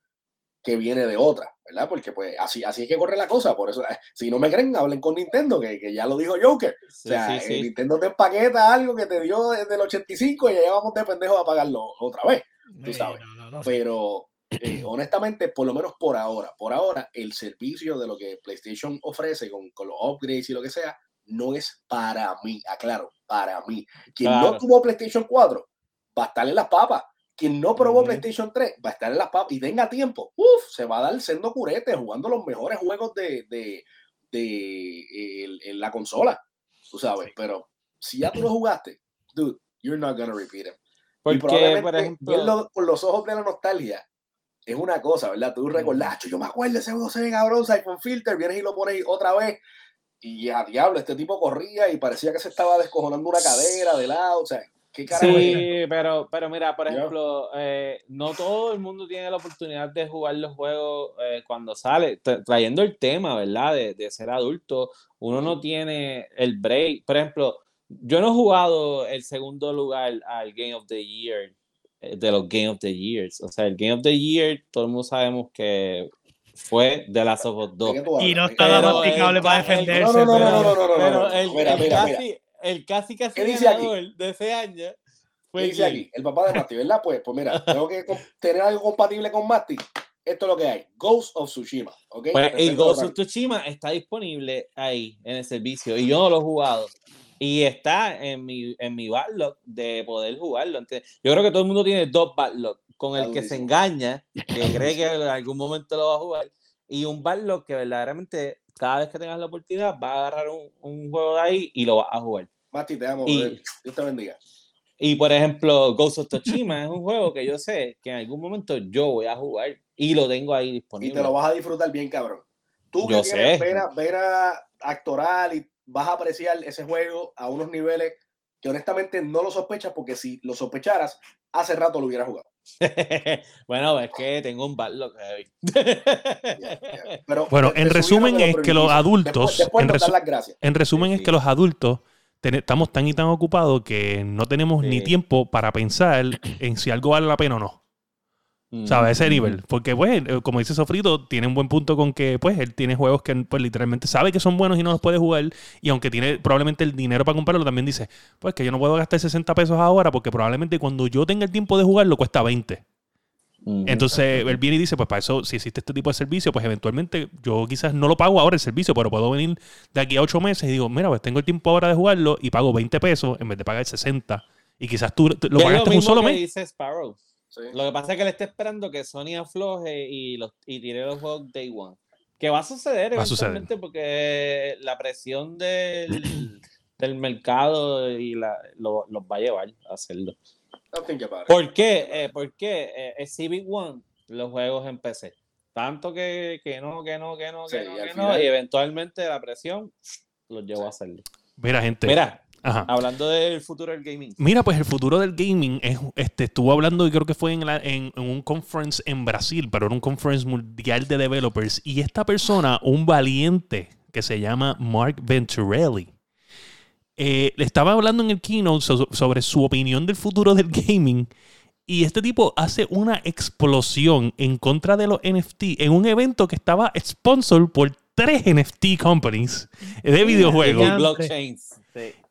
que viene de otra, ¿verdad? Porque pues así, así es que corre la cosa, por eso, si no me creen, hablen con Nintendo, que, que ya lo dijo Joker. o sea, Nintendo te empaqueta algo que te dio desde el 85 y ya vamos de pendejo a pagarlo otra vez, tú sabes. Pero eh, honestamente, por lo menos por ahora, por ahora, el servicio de lo que PlayStation ofrece con, con los upgrades y lo que sea, no es para mí, aclaro, para mí. Quien no tuvo PlayStation 4 va a estar en las papas quien no probó PlayStation 3 va a estar en las papas y tenga tiempo, uff, se va a dar sendo curete jugando los mejores juegos de, de, de en la consola, tú sabes, pero si ya tú lo jugaste, dude, you're not gonna repeat it. Porque, por ejemplo, con los ojos de la nostalgia es una cosa, ¿verdad? Tú recordás, yo me acuerdo ese juego se ve cabrón, con Filter, vienes y lo pones otra vez y a diablo, este tipo corría y parecía que se estaba descojonando una cadera de lado, o sea, sí, pero, pero mira, por ejemplo, eh, no todo el mundo tiene la oportunidad de jugar los juegos eh, cuando sale, trayendo el tema, ¿verdad? De, de, ser adulto, uno no tiene el break. Por ejemplo, yo no he jugado el segundo lugar al Game of the Year, eh, de los Game of the Years. O sea, el Game of the Year, todo el mundo sabemos que fue de las of 2. Y no estaba masticable para defenderse. No, no, no, no, no, Pero el, mira, mira, casi, el casi casi ganador de ese año fue dice aquí? El papá de Mati, ¿verdad? Pues, pues mira, tengo que tener algo compatible con Mati. Esto es lo que hay. Ghost of Tsushima. ¿okay? Pues, el Ghost of Tsushima está disponible ahí en el servicio y yo no lo he jugado. Y está en mi, en mi backlog de poder jugarlo. yo creo que todo el mundo tiene dos backlogs. Con el que se engaña, que cree que en algún momento lo va a jugar. Y un backlog que verdaderamente cada vez que tengas la oportunidad, vas a agarrar un, juego de ahí y lo vas a jugar. Mati, te amo, y, Dios te bendiga. Y por ejemplo, Ghost of Tsushima es un juego que yo sé que en algún momento yo voy a jugar y lo tengo ahí disponible. Y te lo vas a disfrutar bien, cabrón. Tú que tienes vera, actoral y vas a apreciar ese juego a unos niveles que honestamente no lo sospechas porque si lo sospecharas, hace rato lo hubieras jugado. bueno, es que tengo un backlog Pero, bueno, en resumen es que los adultos, en, resumen es que los adultos estamos tan y tan ocupados que no tenemos ni tiempo para pensar en si algo vale la pena o no. ¿Sabes? Ese nivel. Porque, pues, eh, como dice Sofrito, tiene un buen punto con que, pues, él tiene juegos que, pues, literalmente sabe que son buenos y no los puede jugar. Y aunque tiene probablemente el dinero para comprarlo, también dice, pues, que yo no puedo gastar 60 pesos ahora porque probablemente cuando yo tenga el tiempo de jugarlo cuesta 20. Entonces, él viene y dice, pues, para eso, si existe este tipo de servicio, pues, eventualmente yo quizás no lo pago ahora el servicio, pero puedo venir de aquí a 8 meses y digo, mira, pues, tengo el tiempo ahora de jugarlo y pago 20 pesos en vez de pagar 60. Y quizás tú lo pagaste un solo mes. Lo que pasa es que le está esperando que Sony afloje y, los, y tire los juegos Day One. Que va a suceder va eventualmente porque la presión del, del mercado y la, lo, los va a llevar a hacerlo. ¿Por qué? Eh, porque eh, es Civic One los juegos en PC. Tanto que, que no, que no, que no, que no, que no, y eventualmente la presión los llevó a hacerlo. Mira, gente. Mira, Hablando del futuro del gaming. Mira, pues el futuro del gaming es, este, estuvo hablando y creo que fue en, en, un conference en Brasil, pero era un conference mundial de developers. Y esta persona, un valiente que se llama Mark Venturelli, eh, le estaba hablando en el keynote sobre su opinión del futuro del gaming. Y este tipo hace una explosión en contra de los NFT en un evento que estaba sponsored por tres NFT companies de videojuegos. Blockchains.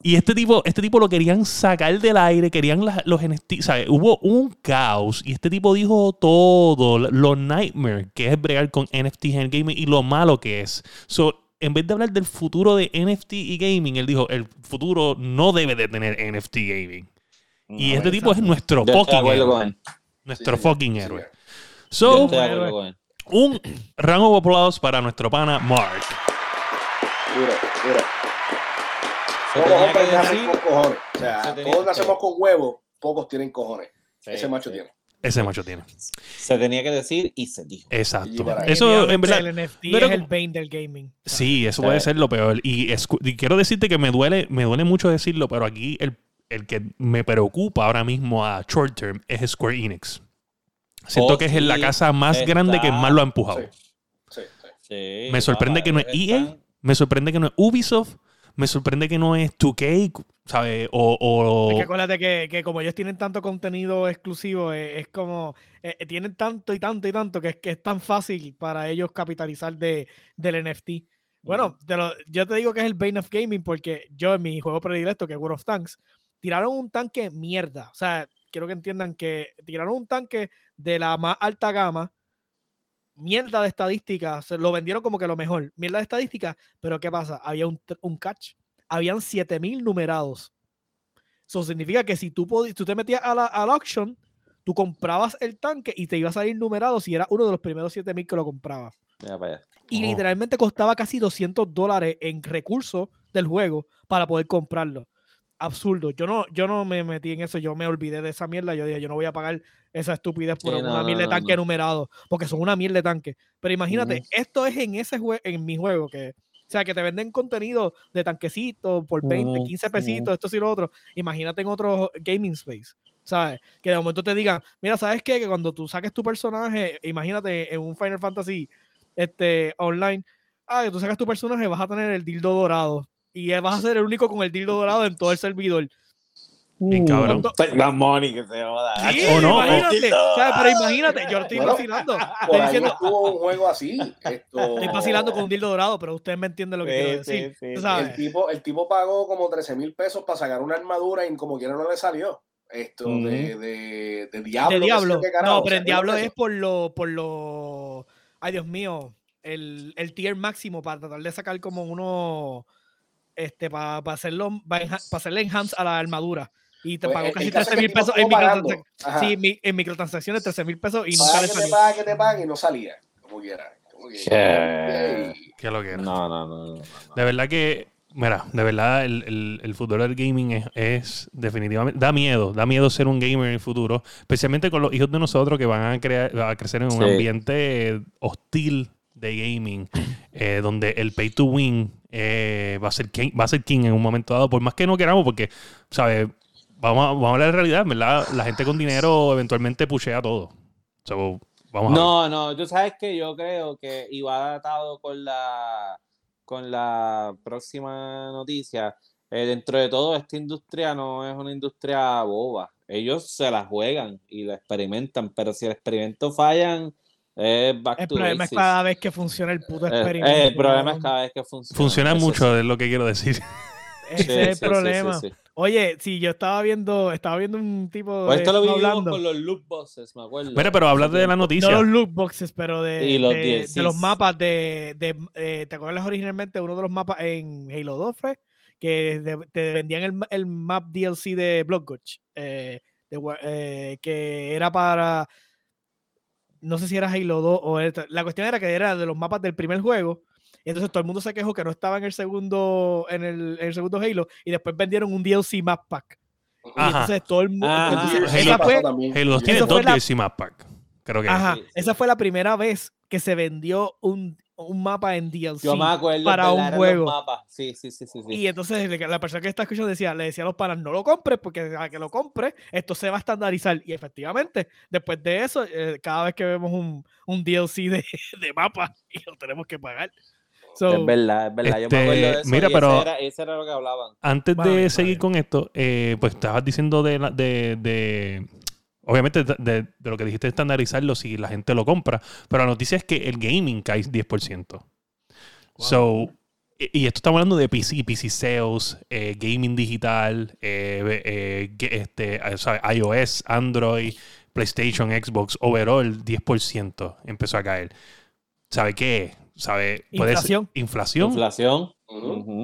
Y este tipo, este tipo lo querían sacar del aire, querían los NFT. ¿sabes? Hubo un caos y este tipo dijo todo, lo nightmare que es bregar con NFT en el gaming y lo malo que es. So, en vez de hablar del futuro de NFT y gaming, él dijo, el futuro no debe de tener NFT gaming. y este tipo es nuestro fucking héroe. Nuestro fucking héroe. So, un rango de aplausos para nuestro pana Mark. Todos cojones. O sea, todos nacemos con huevos, pocos tienen cojones. Ese macho tiene. Ese macho tiene. Se tenía que decir y se dijo. Exacto. Eso en verdad. El NFT es el pain del gaming. Sí, eso puede ser lo peor. Y, quiero decirte que me duele, me duele mucho decirlo, pero aquí el, el que me preocupa ahora mismo a short term es Square Enix. Siento oh, que es la casa más grande que más lo ha empujado. Sí, sí, me sorprende que no es EA, me sorprende que no es Ubisoft, me sorprende que no es 2K, ¿sabes? O, o... Es que acuérdate que, que, como ellos tienen tanto contenido exclusivo, eh, es, como, eh, eh, tienen tanto y tanto y tanto que es, que es tan fácil para ellos capitalizar de, del NFT. Bueno, yo te digo que es el Bane of Gaming porque yo en mi juego predilecto, que es World of Tanks, tiraron un tanque mierda. O sea, quiero que entiendan que tiraron un tanque de la más alta gama mierda de estadísticas, se lo vendieron como que lo mejor, mierda de estadísticas, pero ¿qué pasa? Había un, un catch, habían 7000 numerados. Eso significa que si tú, tú te metías a la, al auction, tú comprabas el tanque y te iba a salir numerado si era uno de los primeros 7000 que lo compraba. Y literalmente costaba casi 200 dólares en recursos del juego para poder comprarlo absurdo. Yo no, yo no me metí en eso, yo me olvidé de esa mierda. Yo dije, yo no voy a pagar esa estupidez por una mierda de tanque numerado, porque son una mierda de tanque. Pero imagínate, esto es en ese juego, en mi juego, que, o sea, que te venden contenido de tanquecito por 20, 15 pesitos, esto y lo otro. Imagínate en otro gaming space. ¿Sabes? Que de momento te digan, mira, ¿sabes qué? Que cuando tú saques tu personaje, imagínate en un Final Fantasy este, online, ah, que tú sacas tu personaje, vas a tener el dildo dorado y vas a ser el único con el dildo dorado en todo el servidor. Bien cabrón. La money que se joda. Sí, o no, imagínate. O sea, pero imagínate, yo lo estoy vacilando. Estoy diciendo, tuvo un juego así. Esto... Estoy vacilando con un dildo dorado, pero ustedes me entienden lo que quiero decir. Sí, sí, el, tipo, el tipo pagó como 13 mil pesos para sacar una armadura y como quiera no le salió. Esto de, de, de, Diablo. De Diablo. No, pero en Diablo es por lo, por lo. Ay, Dios mío. El, el tier máximo para tratar de sacar como uno este, para hacerlo, para hacerle enhance a la armadura. Y te pues, pagó casi 13 mil pesos en, microtransacciones. Sí, en microtransacciones 13 mil pesos y nunca le salió. Que te pague, que te pague y no salía, como quiera. Como quiera. ¿Qué lo que era? No, no, no, no, De verdad que, mira, de verdad el, el, el futuro del gaming es, es, definitivamente, da miedo, da miedo ser un gamer en el futuro, especialmente con los hijos de nosotros que van a, crear, a crecer en un ambiente hostil de gaming, eh, donde el pay to win eh, va, a ser king, va a ser king en un momento dado, por más que no queramos, porque, ¿sabes? Vamos a, vamos a hablar de realidad, ¿verdad? La gente con dinero eventualmente pushea todo. vamos no, no, tú sabes que yo creo que, iba adaptado con la, con la próxima noticia, eh, dentro de todo, esta industria no es una industria boba. ellos se la juegan y la experimentan, pero si el experimento fallan, back el problema es cada vez que funciona el puto eh, experimento. Eh, el problema es cada vez que funciona. Funciona mucho, es lo que quiero decir. Ese es el problema. Oye, si yo estaba viendo, estaba viendo un tipo pues de. esto lo hablando con los loot boxes, me acuerdo. Mira, pero hablas de la noticia. No los loot boxes, pero de, los, de, los mapas de. eh, ¿Te acuerdas originalmente uno de los mapas en Halo 2 fue? Que te vendían el, el, map DLC de Bloodgutch. Eh, eh, que era para. No sé si era Halo 2 o. La cuestión era que era de los mapas del primer juego entonces todo el mundo se quejó que no estaba en el segundo, en el, en el segundo Halo y después vendieron un DLC Map Pack. Y entonces todo el mundo. Ah, Halo, fue, Halo 2 tiene dos DLC Map Pack. Creo que Ajá, esa fue la primera vez que se vendió un, un mapa en DLC Yo me acuerdo para un juego. Sí, sí, sí, sí, Y entonces la persona que está escuchando decía, le decía a los panas, no lo compres porque a que lo compres, esto se va a estandarizar. Y efectivamente, después de eso, eh, cada vez que vemos un, un DLC de, de mapa y lo tenemos que pagar es verdad, es verdad. Yo me acuerdo de este, eso. Mira, pero ese era, lo que hablaban. Antes de seguir con esto, eh, pues estabas diciendo de, de, de obviamente de, de, lo que dijiste estandarizarlo si la gente lo compra, pero la noticia es que el gaming cae 10%. So, y esto estamos hablando de PC, PC sales, eh, gaming digital, eh, este, iOS, Android, PlayStation, Xbox, overall 10% empezó a caer. ¿Sabe qué? ¿sabe? Inflación. inflación. Inflación.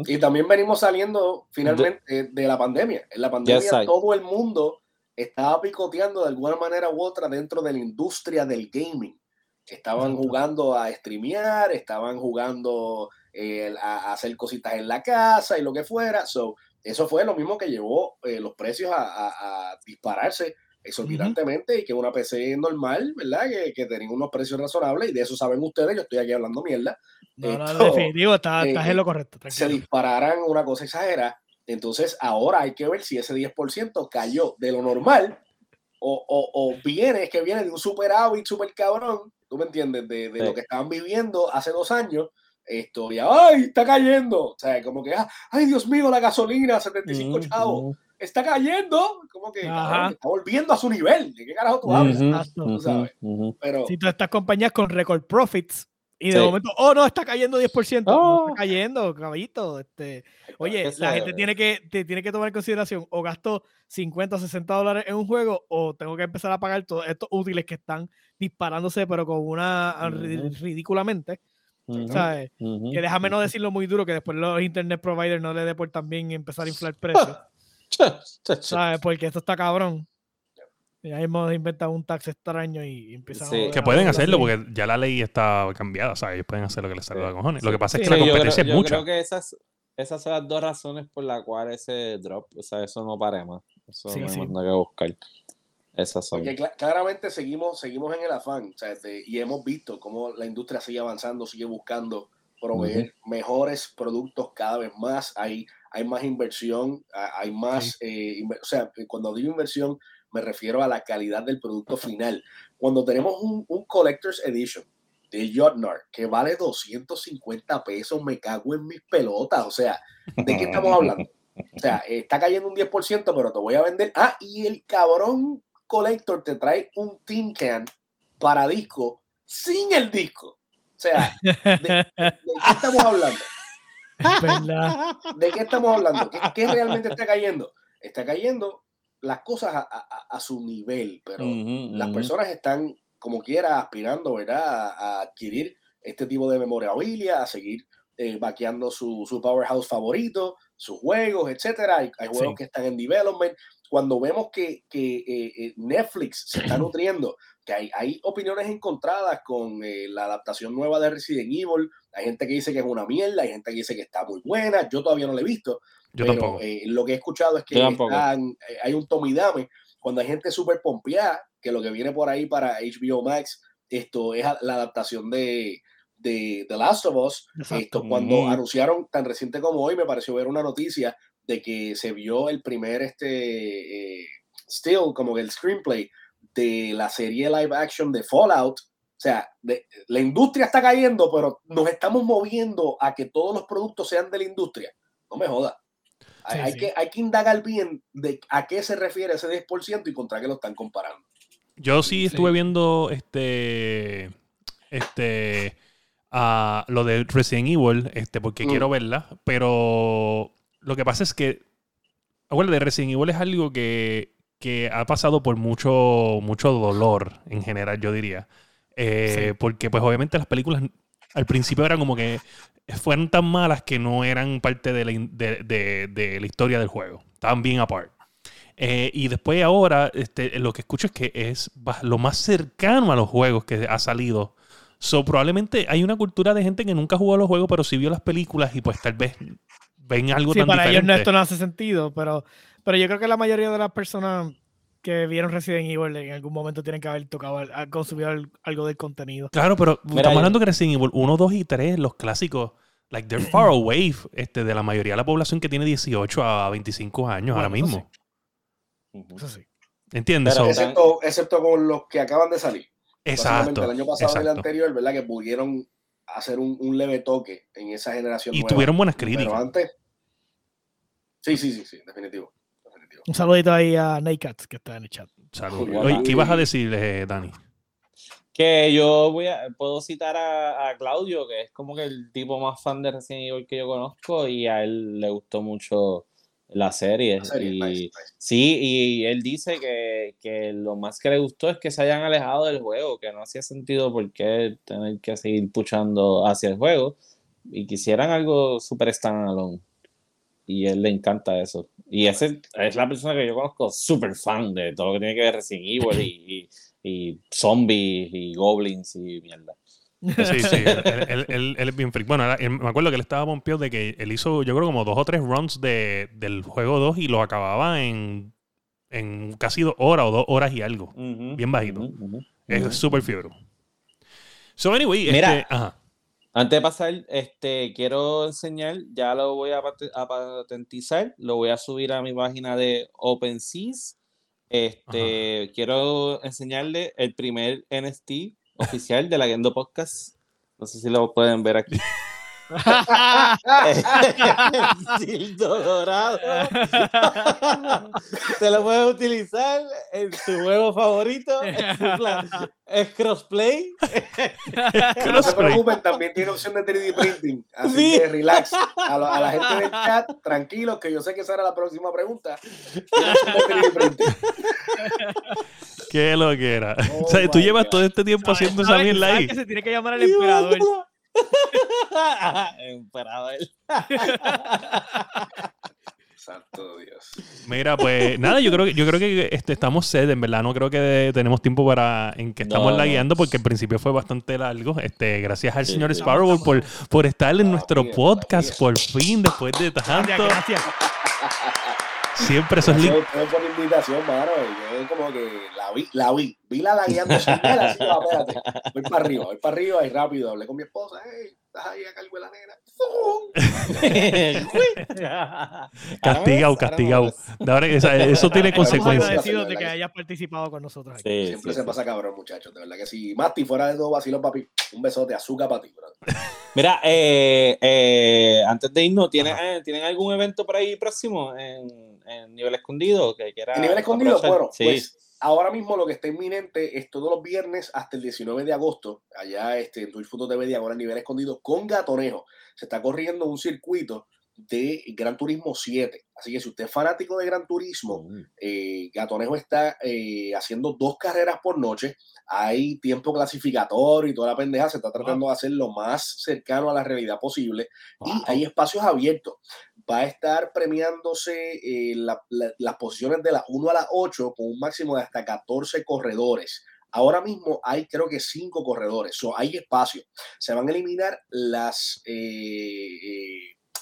Y también venimos saliendo finalmente de, la pandemia. En la pandemia todo el mundo estaba picoteando de alguna manera u otra dentro de la industria del gaming. Estaban jugando a streamear, estaban jugando eh, a, hacer cositas en la casa y lo que fuera. So, eso fue lo mismo que llevó eh, los precios a dispararse exorbitantemente y que una PC normal, ¿verdad? Que, que tenía unos precios razonables y de eso saben ustedes, yo estoy aquí hablando mierda. No, no, definitivo, estás, eh, en lo correcto. Se dispararan una cosa exagera. Entonces ahora hay que ver si ese 10% cayó de lo normal o, o, o viene, es que viene de un super superávit, super cabrón, tú me entiendes, de, de lo que estaban viviendo hace dos años esto ya, ay, está cayendo. O sea, como que, ah, ay, Dios mío, la gasolina, 75 chavos está cayendo, como que está volviendo a su nivel. ¿De qué carajo tú hablas? Pero, si tú estas compañías con record profits y de momento, oh no, está cayendo 10%, no está oh. cayendo, caballito. Este, oye, la gente tiene que, tiene que tomar en consideración o gasto 50 o 60 dólares en un juego o tengo que empezar a pagar todos estos útiles que están disparándose, pero con una ridículamente. ¿sabes? Que déjame no decirlo muy duro, que después los internet providers no le dé por también empezar a inflar precios. ¿Sabes? Porque esto está cabrón. Y ahí hemos inventado un tax extraño y empezamos Que pueden hacerlo porque ya la ley está cambiada, ¿sabes? Ellos pueden hacer lo que les salga de cojones. Lo que pasa es que la competencia es mucha. Yo creo que esas, esas son las dos razones por las cuales ese drop, o sea, eso no pare más. Eso no hay que buscar. Esas son. Porque claramente seguimos, seguimos en el afán, o sea, y hemos visto cómo la industria sigue avanzando, sigue buscando proveer mejores productos cada vez más. Hay hay más inversión, hay más, eh, o sea, cuando digo inversión me refiero a la calidad del producto final. Cuando tenemos un, un Collector's Edition de Jotnar que vale 250 pesos, me cago en mis pelotas, o sea, ¿de qué estamos hablando? O sea, está cayendo un 10%, pero te voy a vender. Ah, y el cabrón Collector te trae un Tin Can para disco sin el disco. O sea, de qué estamos hablando? ¿De qué estamos hablando? ¿Qué, realmente está cayendo? Está cayendo las cosas a, su nivel, pero las personas están como quiera aspirando ¿verdad? A, adquirir este tipo de memorabilia, a seguir eh, vaqueando su, su, powerhouse favorito, sus juegos, etcétera. Hay, juegos que están en development. Cuando vemos que, que eh, eh, Netflix se está nutriendo que hay, hay opiniones encontradas con eh, la adaptación nueva de Resident Evil. Hay gente que dice que es una mierda, hay gente que dice que está muy buena. Yo todavía no la he visto. Yo pero eh, lo que he escuchado es que eh, hay un tomidame cuando hay gente súper pompeada, que lo que viene por ahí para HBO Max, esto es la adaptación de, de The Last of Us. Esto, cuando anunciaron tan reciente como hoy, me pareció ver una noticia de que se vio el primer este still, como el screenplay de la serie live action de Fallout. O sea, la industria está cayendo, pero nos estamos moviendo a que todos los productos sean de la industria. No me hay, Que, hay que indagar bien de a qué se refiere ese 10% y contra qué lo están comparando. Yo sí estuve viendo este. Este. Uh, lo de Resident Evil, este, porque mm. quiero verla, pero lo que pasa es que. de Resident Evil es algo que, que ha pasado por mucho, mucho dolor en general, yo diría. Eh, porque, pues, obviamente las películas al principio eran como que fueron tan malas que no eran parte de la, de, la historia del juego. Estaban bien apart. Eh, y después ahora este, lo que escucho es que es lo más cercano a los juegos que ha salido. So, probablemente hay una cultura de gente que nunca jugó los juegos, pero sí vio las películas y pues tal vez ven algo sí, para ellos esto no hace sentido, pero, pero yo creo que la mayoría de las personas que vieron Resident Evil en algún momento tienen que haber tocado, consumido algo del contenido. Claro, pero estamos hablando que Resident Evil 1, 2 y 3, los clásicos, like they're far away este, de la mayoría de la población que tiene 18 a 25 años ahora mismo. Eso sí. ¿Entiendes? excepto, excepto, con los que acaban de salir. Exacto. El año pasado y el anterior, ¿verdad? Que pudieron hacer un, leve toque en esa generación. Y tuvieron buenas críticas. Pero antes. Sí, sí, sí, sí, definitivo. Un saludito ahí a Naked que está en el chat. Saludos. ¿qué ibas a decir, eh, Dani? Que yo voy a, puedo citar a, Claudio, que es como que el tipo más fan de Resident Evil que yo conozco, y a él le gustó mucho la serie. y, Sí, y él dice que, que, lo más que le gustó es que se hayan alejado del juego, que no hacía sentido por qué tener que seguir puchando hacia el juego, y quisieran algo super standalone. Y él le encanta eso. Y ese es la persona que yo conozco súper fan de todo lo que tiene que ver Resident Evil y, y, zombies y goblins y mierda. Sí, sí, él, él, él, es bien freak. Bueno, me acuerdo que él estaba pompeado de que él hizo, yo creo, como dos o tres runs de, del juego 2 y lo acababa en, en casi dos horas o dos horas y algo. bien bajito. Es súper fiebre. So, anyway, Mira, este, ajá. Antes de pasar, este, quiero enseñar, ya lo voy a, patentizar, lo voy a subir a mi página de OpenSeas. Este, quiero enseñarle el primer NFT oficial de la Gendo Podcast. No sé si lo pueden ver aquí. Sildo dorado. Te lo puedes utilizar en tu juego favorito. Es crossplay. No se preocupen, también tiene opción de 3D printing. Así que relax. A, la gente del chat, tranquilos, que yo sé que esa era la próxima pregunta. Qué lo que era. o sea, tú llevas todo este tiempo haciendo esa mierda ahí. que se tiene que llamar al emperador. Emperador. Santo Dios. Mira, pues nada, yo creo que yo creo que este, estamos sed, en verdad, no creo que tenemos tiempo para en que estamos lagueando porque el principio fue bastante largo. Este, gracias al señor Sparrow por, por estar en nuestro podcast por fin después de tanto. Gracias. Siempre eso es lindo. Gracias por invitación, mano. Yo como que la vi, la vi. Vi la lagueando sin vela, así, va, espérate. Voy para arriba, voy para arriba y rápido. Hablé con mi esposa, hey, estás ahí a cargo de la nena. castigado, castigado. Ahora, eso tiene consecuencias. agradecidos de que hayas participado con nosotros aquí. Sí, Siempre se pasa cabrón, muchachos. De verdad que si Mati fuera de todo vacilo, papi, un besote, azúcar para ti. Mira, eh, eh, antes de irnos, ¿tienen, eh, ¿tienen algún evento por ahí próximo en, en nivel escondido? Que quiera en nivel escondido, bueno, sí. pues ahora mismo lo que está inminente es todos los viernes hasta el 19 de agosto, allá este, en Twitch Foto TV, ahora a nivel escondido, con Gatonejo. Se está corriendo un circuito de Gran Turismo 7. Así que si usted es fanático de Gran Turismo, mm. eh, Gatonejo está eh, haciendo dos carreras por noche. Hay tiempo clasificatorio y toda la pendeja. Se está tratando de hacer lo más cercano a la realidad posible. Y hay espacios abiertos. Va a estar premiándose eh, las posiciones de las 1 a las 8 con un máximo de hasta 14 corredores. Ahora mismo hay creo que 5 corredores. So, hay espacio. Se van a eliminar las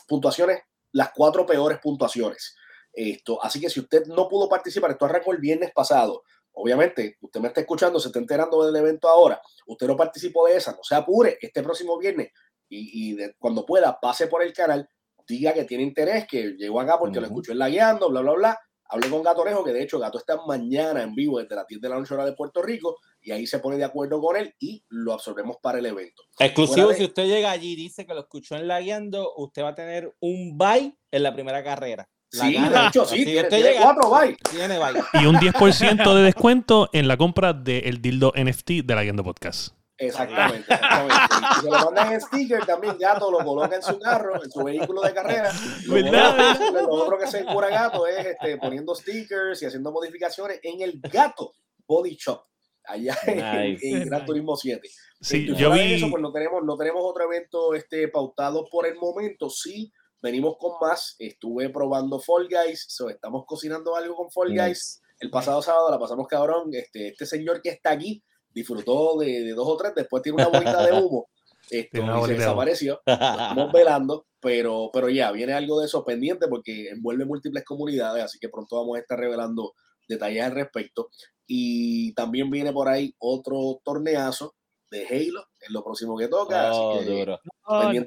puntuaciones, las cuatro peores puntuaciones. Esto, así que si usted no pudo participar, esto arrancó el viernes pasado. Obviamente, usted me está escuchando, se está enterando del evento ahora. Usted no participó de esa, no se apure. Este próximo viernes y, cuando pueda, pase por el canal, diga que tiene interés, que llegó acá porque lo escuchó en la guiando, bla, bla, bla. Hablé con Gato Orejo, que de hecho Gato está mañana en vivo desde las 10 de la noche hora de Puerto Rico y ahí se pone de acuerdo con él y lo absorbemos para el evento. Exclusivo, si usted llega allí y dice que lo escuchó en la guiando, usted va a tener un bye en la primera carrera. Sí, de hecho, sí, tiene, tiene cuatro bytes. Tiene bytes. Y un 10% de descuento en la compra del dildo NFT de la Guiando Podcast. Exactamente, exactamente. Y se lo mandan en sticker también, Gato lo coloca en su carro, en su vehículo de carrera. Lo, otro que se cura Gato es este, poniendo stickers y haciendo modificaciones en el Gato Body Shop, allá en, Gran Turismo 7. Sí, yo vi... Eso, pues no tenemos, no tenemos otro evento este, pautado por el momento, sí. Venimos con más. Estuve probando Fall Guys. So, estamos cocinando algo con Fall Guys. El pasado sábado la pasamos cabrón. Este, este señor que está aquí disfrutó de, dos o tres, después tiene una bolita de humo esto, y se desapareció. Estamos velando, pero, pero ya viene algo de eso pendiente porque envuelve múltiples comunidades, así que pronto vamos a estar revelando detalles al respecto. Y también viene por ahí otro torneazo de Halo, es lo próximo que toca. Oh, Oye,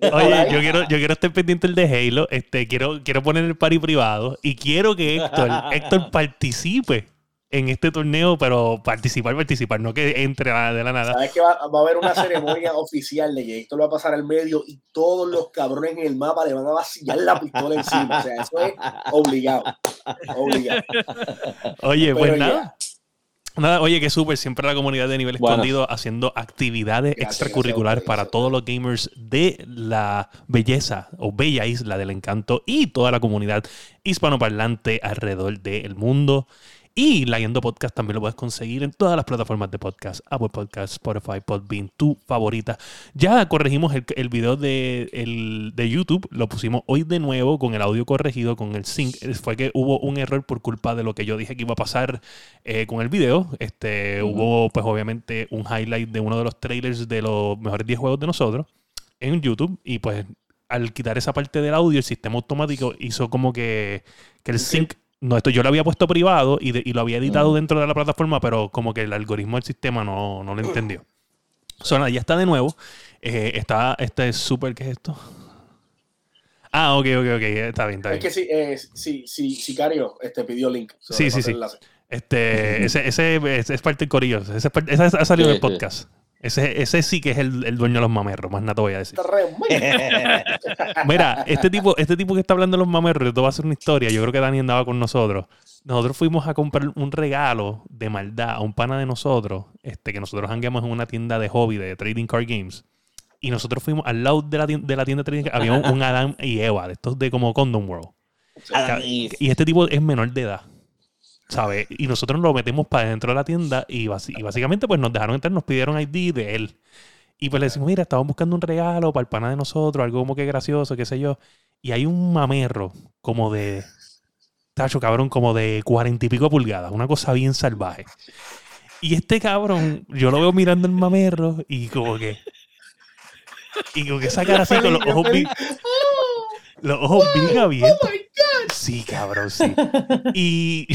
yo quiero, yo quiero estar pendiente el de Halo, este, quiero, quiero poner el party privado y quiero que Héctor, Héctor participe en este torneo, pero participar, participar, no que entre de la nada. Sabes que va, a haber una ceremonia oficial de que esto lo va a pasar al medio y todos los cabrones en el mapa le van a vaciar la pistola encima. O sea, eso es obligado. Obligado. Oye, pues nada. Nada, oye, que súper, siempre la comunidad de nivel escondido haciendo actividades extracurriculares para todos los gamers de la belleza o bella isla del encanto y toda la comunidad hispanoparlante alrededor del mundo. Y Leyendo Podcast también lo puedes conseguir en todas las plataformas de podcast, Apple Podcast, Spotify, Podbean, tu favorita. Ya corregimos el, el video de, el, de YouTube, lo pusimos hoy de nuevo con el audio corregido, con el sync. Fue que hubo un error por culpa de lo que yo dije que iba a pasar eh, con el video. Este, Hubo pues obviamente un highlight de uno de los trailers de los mejores 10 juegos de nosotros en YouTube y pues al quitar esa parte del audio, el sistema automático hizo como que, que el sync no, esto yo lo había puesto privado y, lo había editado dentro de la plataforma, pero como que el algoritmo del sistema no, lo entendió. Sona, ya está de nuevo. Eh, está, este es súper, ¿qué es esto? Ah, ok, ok, ok, está bien, está bien. Es que sí, eh, sí, sí, Sicario este, pidió link. Sí, sí, sí. Este, ese, ese, es parte del corillo. Ese, ese ha salido del podcast. Ese, ese sí que es el, dueño de los mamerros, más nada te voy a decir. Mira, este tipo, este tipo que está hablando de los mamerros, esto va a ser una historia. Yo creo que Dani andaba con nosotros. Nosotros fuimos a comprar un regalo de maldad a un pana de nosotros, este, que nosotros hangueamos en una tienda de hobby de trading card games. Y nosotros fuimos al lado de la tienda de, la tienda de trading había un, un Adam y Eva, de estos de como Condom World. Y este tipo es menor de edad. ¿Sabes? Y nosotros lo metemos para dentro de la tienda y, básicamente pues nos dejaron entrar, nos pidieron ID de él. Y pues le decimos, mira, estamos buscando un regalo para el pana de nosotros, algo como que gracioso, qué sé yo. Y hay un mamerro como de, tacho cabrón, como de cuarenta y pico pulgadas, una cosa bien salvaje. Y este cabrón, yo lo veo mirando el mamerro y como que... Y como que esa cara así con los ojos. Los ojos bien abiertos. Sí, cabrón, sí. Y,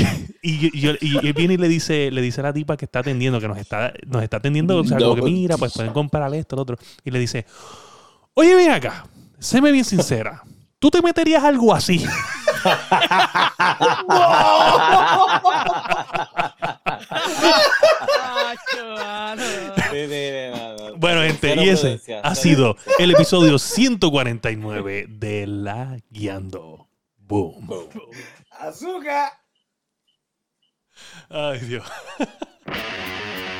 y, él viene y le dice, le dice a la tipa que está atendiendo, que nos está, nos está atendiendo, o sea, como que mira, pues pueden comprar esto, lo otro. Y le dice, oye, ven acá, séme bien sincera. ¿Tú te meterías algo así? bueno, gente, y ese ha sido el episodio 149 de La Guiando. Boom. Azúcar. Ay, Dios.